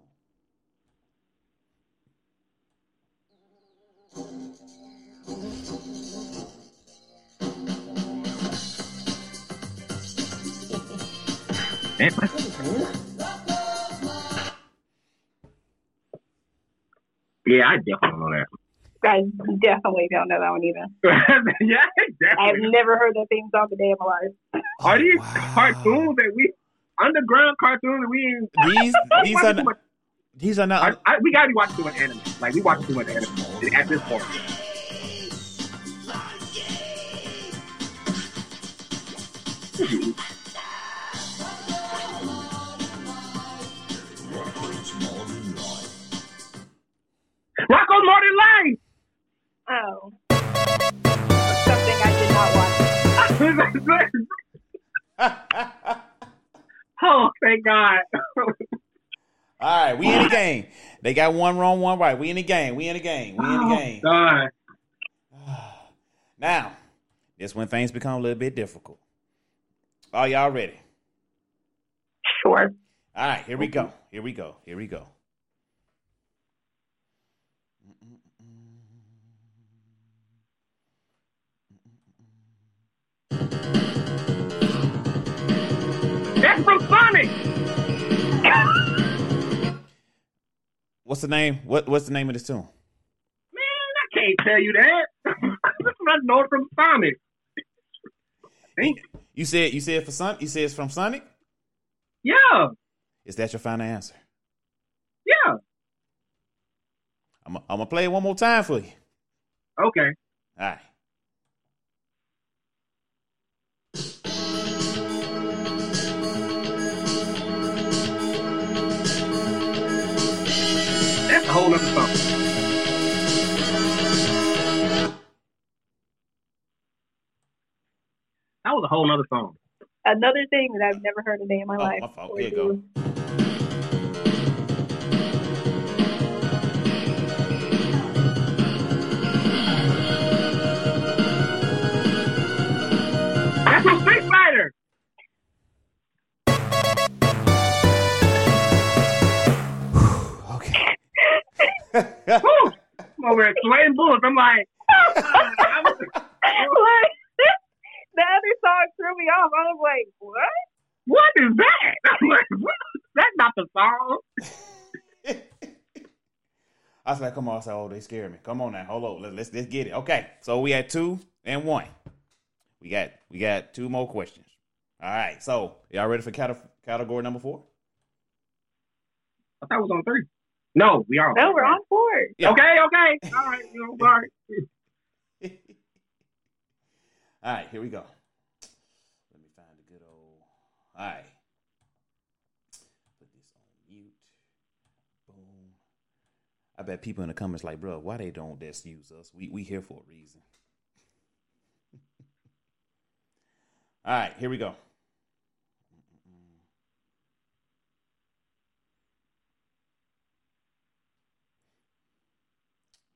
Yeah, I definitely know that. I definitely don't know that one either. yeah, I've never heard that theme song a day of my life. Are these wow. cartoons that we underground cartoons that we ain't These these are not, these are I, not. I, we gotta be watching too much anime. Like we watch too much anime at this point. Rocko's Modern Life. Oh. Something I did not watch. oh, thank God. All right, we in the game. They got one wrong, one right. We in the game. We in the game. We in the oh, game. God. Now, this when things become a little bit difficult. Are y'all ready? Sure. All right, here we go. Mm-hmm. Here we go. Here we go. That's from Sonic. What's the name? What What's the name of this tune? Man, I can't tell you that. I know from Sonic. You said you said for Son. You said it's from Sonic. Yeah, Is that your final answer? yeah. I'm I'm gonna play it one more time for you. Okay. All right. Whole other song. That was a whole other song. Another thing that I've never heard a day in my Oh, life. my fault. Here you go. I'm over here sweating bullets. I'm like, I'm- Like, the other song threw me off. I was like, what? what is that? I'm like, what? That's not the song. I was like, come on. I said, oh, they scared me. Come on now. Hold on. Let, let's let's get it. Okay. So we had two and one. We got we got two more questions. All right. So y'all ready for cate- category number four? I thought it was on three. No, we are. No, we're on four. Yeah. Okay, okay. All right, you know, sorry. All right, here we go. Let me find a good old. All right. Put this on mute. Boom. I bet people in the comments like, bro, why they don't just use us? We we here for a reason. All right, here we go.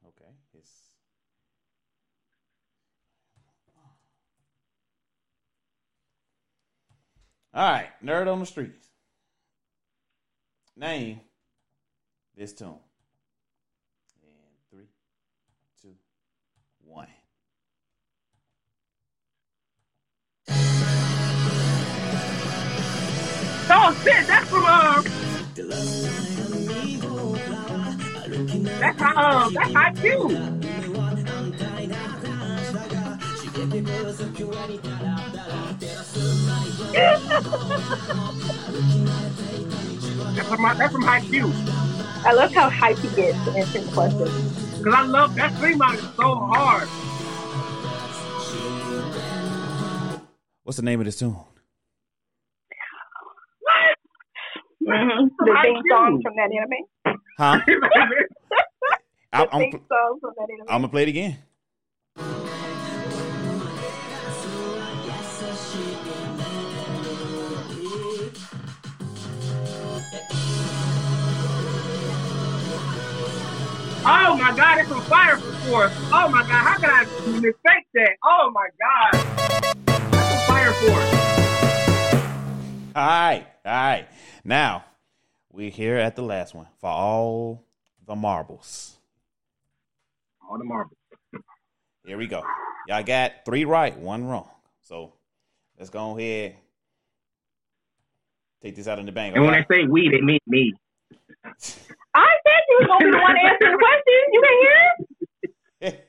Okay, it's All right, nerd on the streets. Name this tune. And three, two, one. Oh shit, that's from uh. That's uh, that's Haikyuu. That's from, that's from Haikyuu. I love how hype he gets to answer the question. Cause I love that theme is so hard. What's the name of this tune? Mm-hmm. The theme song from that anime. Huh? I, The I'm, theme song from that anime. I'm gonna play it again. Oh my god, it's from Fire Force. Oh my god, how can I mistake that? Oh my god. That's from Fire Force. All right, all right. Now we're here at the last one for all the marbles. All the marbles. Here we go. Y'all got three right, one wrong. So let's go ahead. Take this out in the bank. And when I say we, they mean me. I said you was gonna be the one answering the question. You can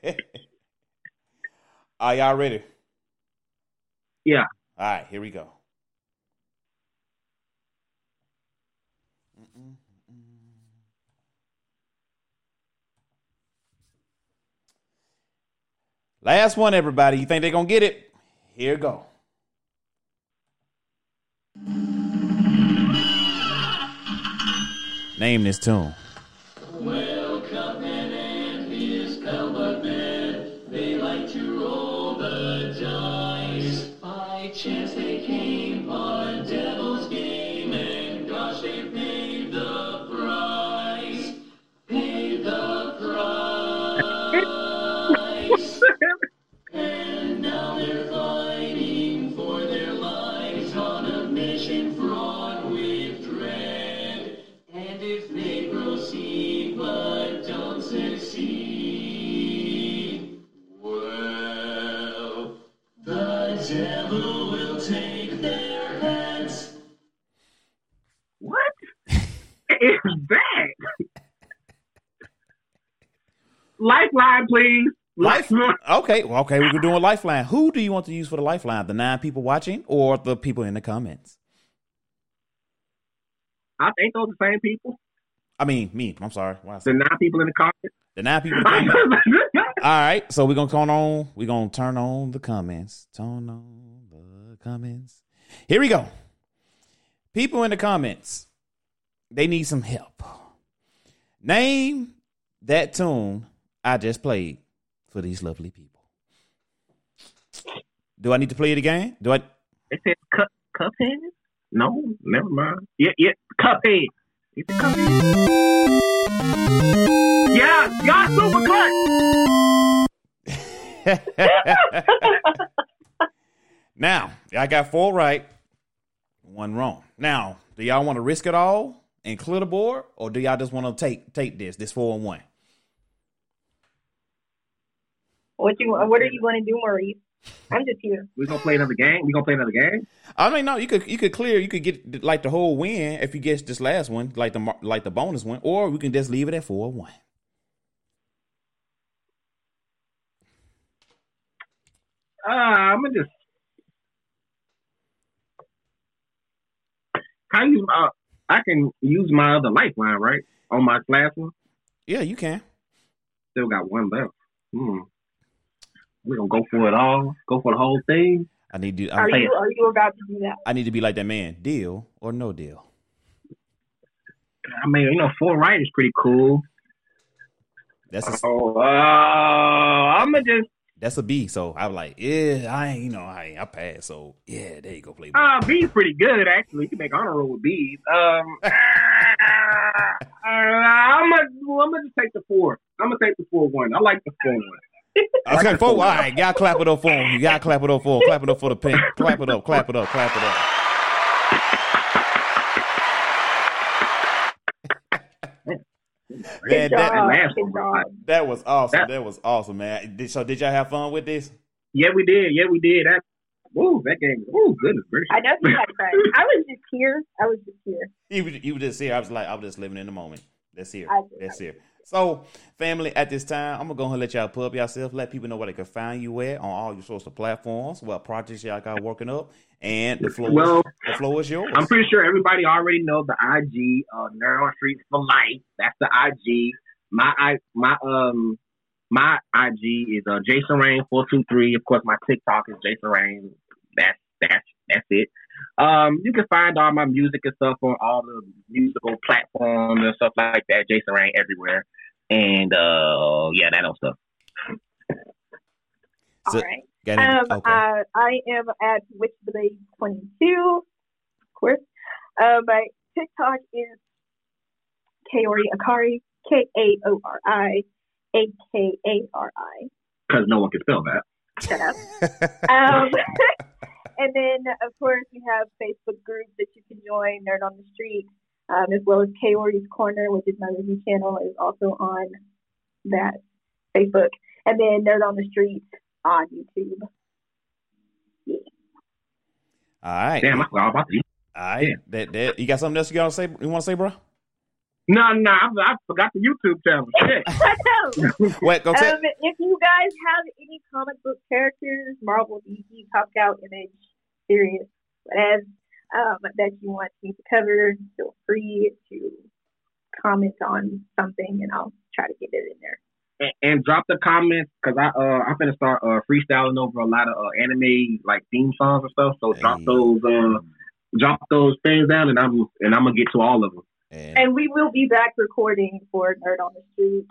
hear? Are y'all ready? Yeah. All right, here we go. Last one, everybody. You think they're gonna get it? Here go. Name this tune. Lifeline, please. Life. Okay, well, okay, we're doing lifeline. Who do you want to use for the lifeline? The nine people watching or the people in the comments? I think those are the same people. I mean, me. I'm sorry. The nine people in the comments. The nine people in the comments. All right, so we're gonna turn on. We're gonna turn on the comments. Turn on the comments. Here we go. People in the comments, they need some help. Name that tune I just played for these lovely people. Do I need to play it again? Do I? It cup Cuphead? No, never mind. Yeah, yeah, Cuphead. Cuphead? Yeah, y'all super cut. now, I got four right, one wrong. Now, do y'all want to risk it all and clear the board, or do y'all just want to take take this this four and one? What you? What are you going to do, Maurice? I'm just here. We gonna play another game. We gonna play another game. I mean, no, you could you could clear, you could get like the whole win if you get this last one, like the like the bonus one, or we can just leave it at four and one. Uh, I'm gonna just. Can I use? my? I can use my other lifeline, right? On my last one. Yeah, you can. Still got one left. Hmm. We're gonna go for it all. Go for the whole thing. I need to. Are I, you are you about to do that? I need to be like that man. Deal or no deal. I mean, you know, four right is pretty cool. That's a, Oh, uh, I'm gonna just that's a B. So I'm like, yeah, I ain't. You know, I ain't, I passed. So yeah, there you go, Playboy. uh B's pretty good actually. You can make honor roll with B's. Um, uh, I'm gonna I'm gonna just take the four. I'm gonna take the four one. I like the four one. Okay, four. All right, y'all clap it up for him. You gotta clap it up for him. Clap it up for the pink. Clap it up. Clap it up. Clap it up. Man, Good that, job. last Good one was that was awesome. That- That was awesome, man. Did, so did y'all have fun with this? Yeah, we did. Yeah, we did. That. Woo, that game. Woo, goodness gracious. I know you had fun. I was just here. I was just here. You you were just here. I was like, I was just living in the moment. That's here. I did. That's here. So, family, at this time, I'm gonna go ahead and let y'all put up yourself. Let people know where they can find you at on all your social platforms, what projects y'all got working up, and the floor. Well, the floor is yours. I'm pretty sure everybody already know the IG, uh, Nerd on Streets for Life. That's the IG. My I my um my IG is uh Jason Rain four two three. Of course, my TikTok is Jason Rain. That's that's that's it. Um, you can find all my music and stuff on all the musical platforms and stuff like that. Jason Rain everywhere, and uh, yeah, that old stuff. So- All right. Any- Um, okay. I, I am at Witchblade22, of course. Uh, my TikTok is Kaori Akari, K A O R I A K A R I. Because no one can spell that. Shut up. Um, and then, of course, we have Facebook groups that you can join, Nerd on the Street, um, as well as Kaori's Corner, which is my review channel, is also on that Facebook. And then Nerd on the Street on YouTube. all right. Damn, I forgot all about the. All right. That, that, you got something else you gotta say? You want to say, bro? No, no, I, I forgot the YouTube channel. Shit. Wait, go take. Um, if you guys have any comic book characters, Marvel, DC, Top Cow, Image, Serious, whatever, um, that you want me to cover, feel free to comment on something, and I'll try to get it in there. and, and drop the comments because I uh I'm gonna start uh freestyling over a lot of uh, anime like theme songs and stuff. So drop those uh drop those things down and I'm and I'm gonna get to all of them. And, And we will be back recording for Nerd on the Street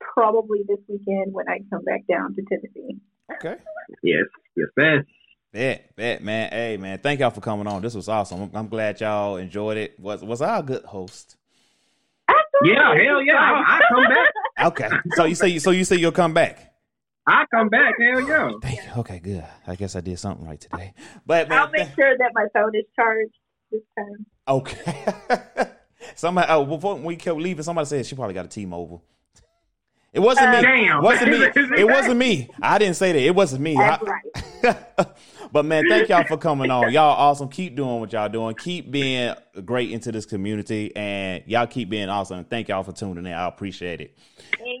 probably this weekend when I come back down to Tennessee. okay. Yes, yes, yes. Bet, bet, man. Hey, man. Thank y'all for coming on. This was awesome. I'm, I'm glad y'all enjoyed it. Was was I a good host? Absolutely. Yeah, hell yeah. I, I come back. Okay. so you say you so you say you'll come back. I come back. Hell yeah. Thank you. Okay, good. I guess I did something right today. But man, I'll make sure that my phone is charged this time. okay. somebody oh before we kept leaving, somebody said she probably got a T-Mobile. It wasn't Uh, me. Damn. It wasn't me. It wasn't me. I didn't say that. It wasn't me. That's I- right. but man, thank y'all for coming on. Y'all awesome. Keep doing what y'all doing. Keep being great into this community, and y'all keep being awesome. Thank y'all for tuning in. I appreciate it.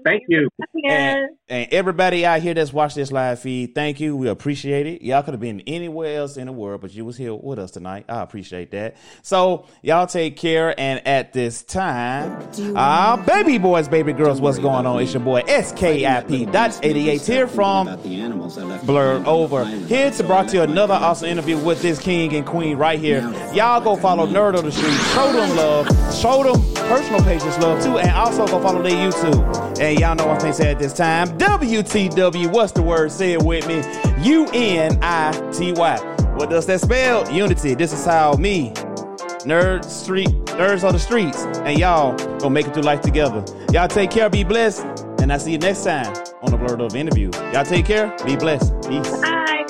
Thank you. And, and everybody out here that's watched this live feed, thank you. We appreciate it. Y'all could have been anywhere else in the world, but you was here with us tonight. I appreciate that. So y'all take care. And at this time, uh, baby boys, baby girls, what's going on? It's your boy SKIP. That's 88 here from about the animals I left Blurred behind on the Over. island. Here to brought to another awesome interview with this king and queen right here. Y'all go follow Nerd on the Street. Show them love. Show them personal pages love too. And also go follow their YouTube. And y'all know what I say at this time. WTW. What's the word? Say it with me. U-N-I-T-Y. What does that spell? Unity. This is how me, Nerd Street, Nerds on the Streets, and y'all gonna make it through life together. Y'all take care, be blessed, and I see you next time on the Blerdover interview. Y'all take care, be blessed. Peace.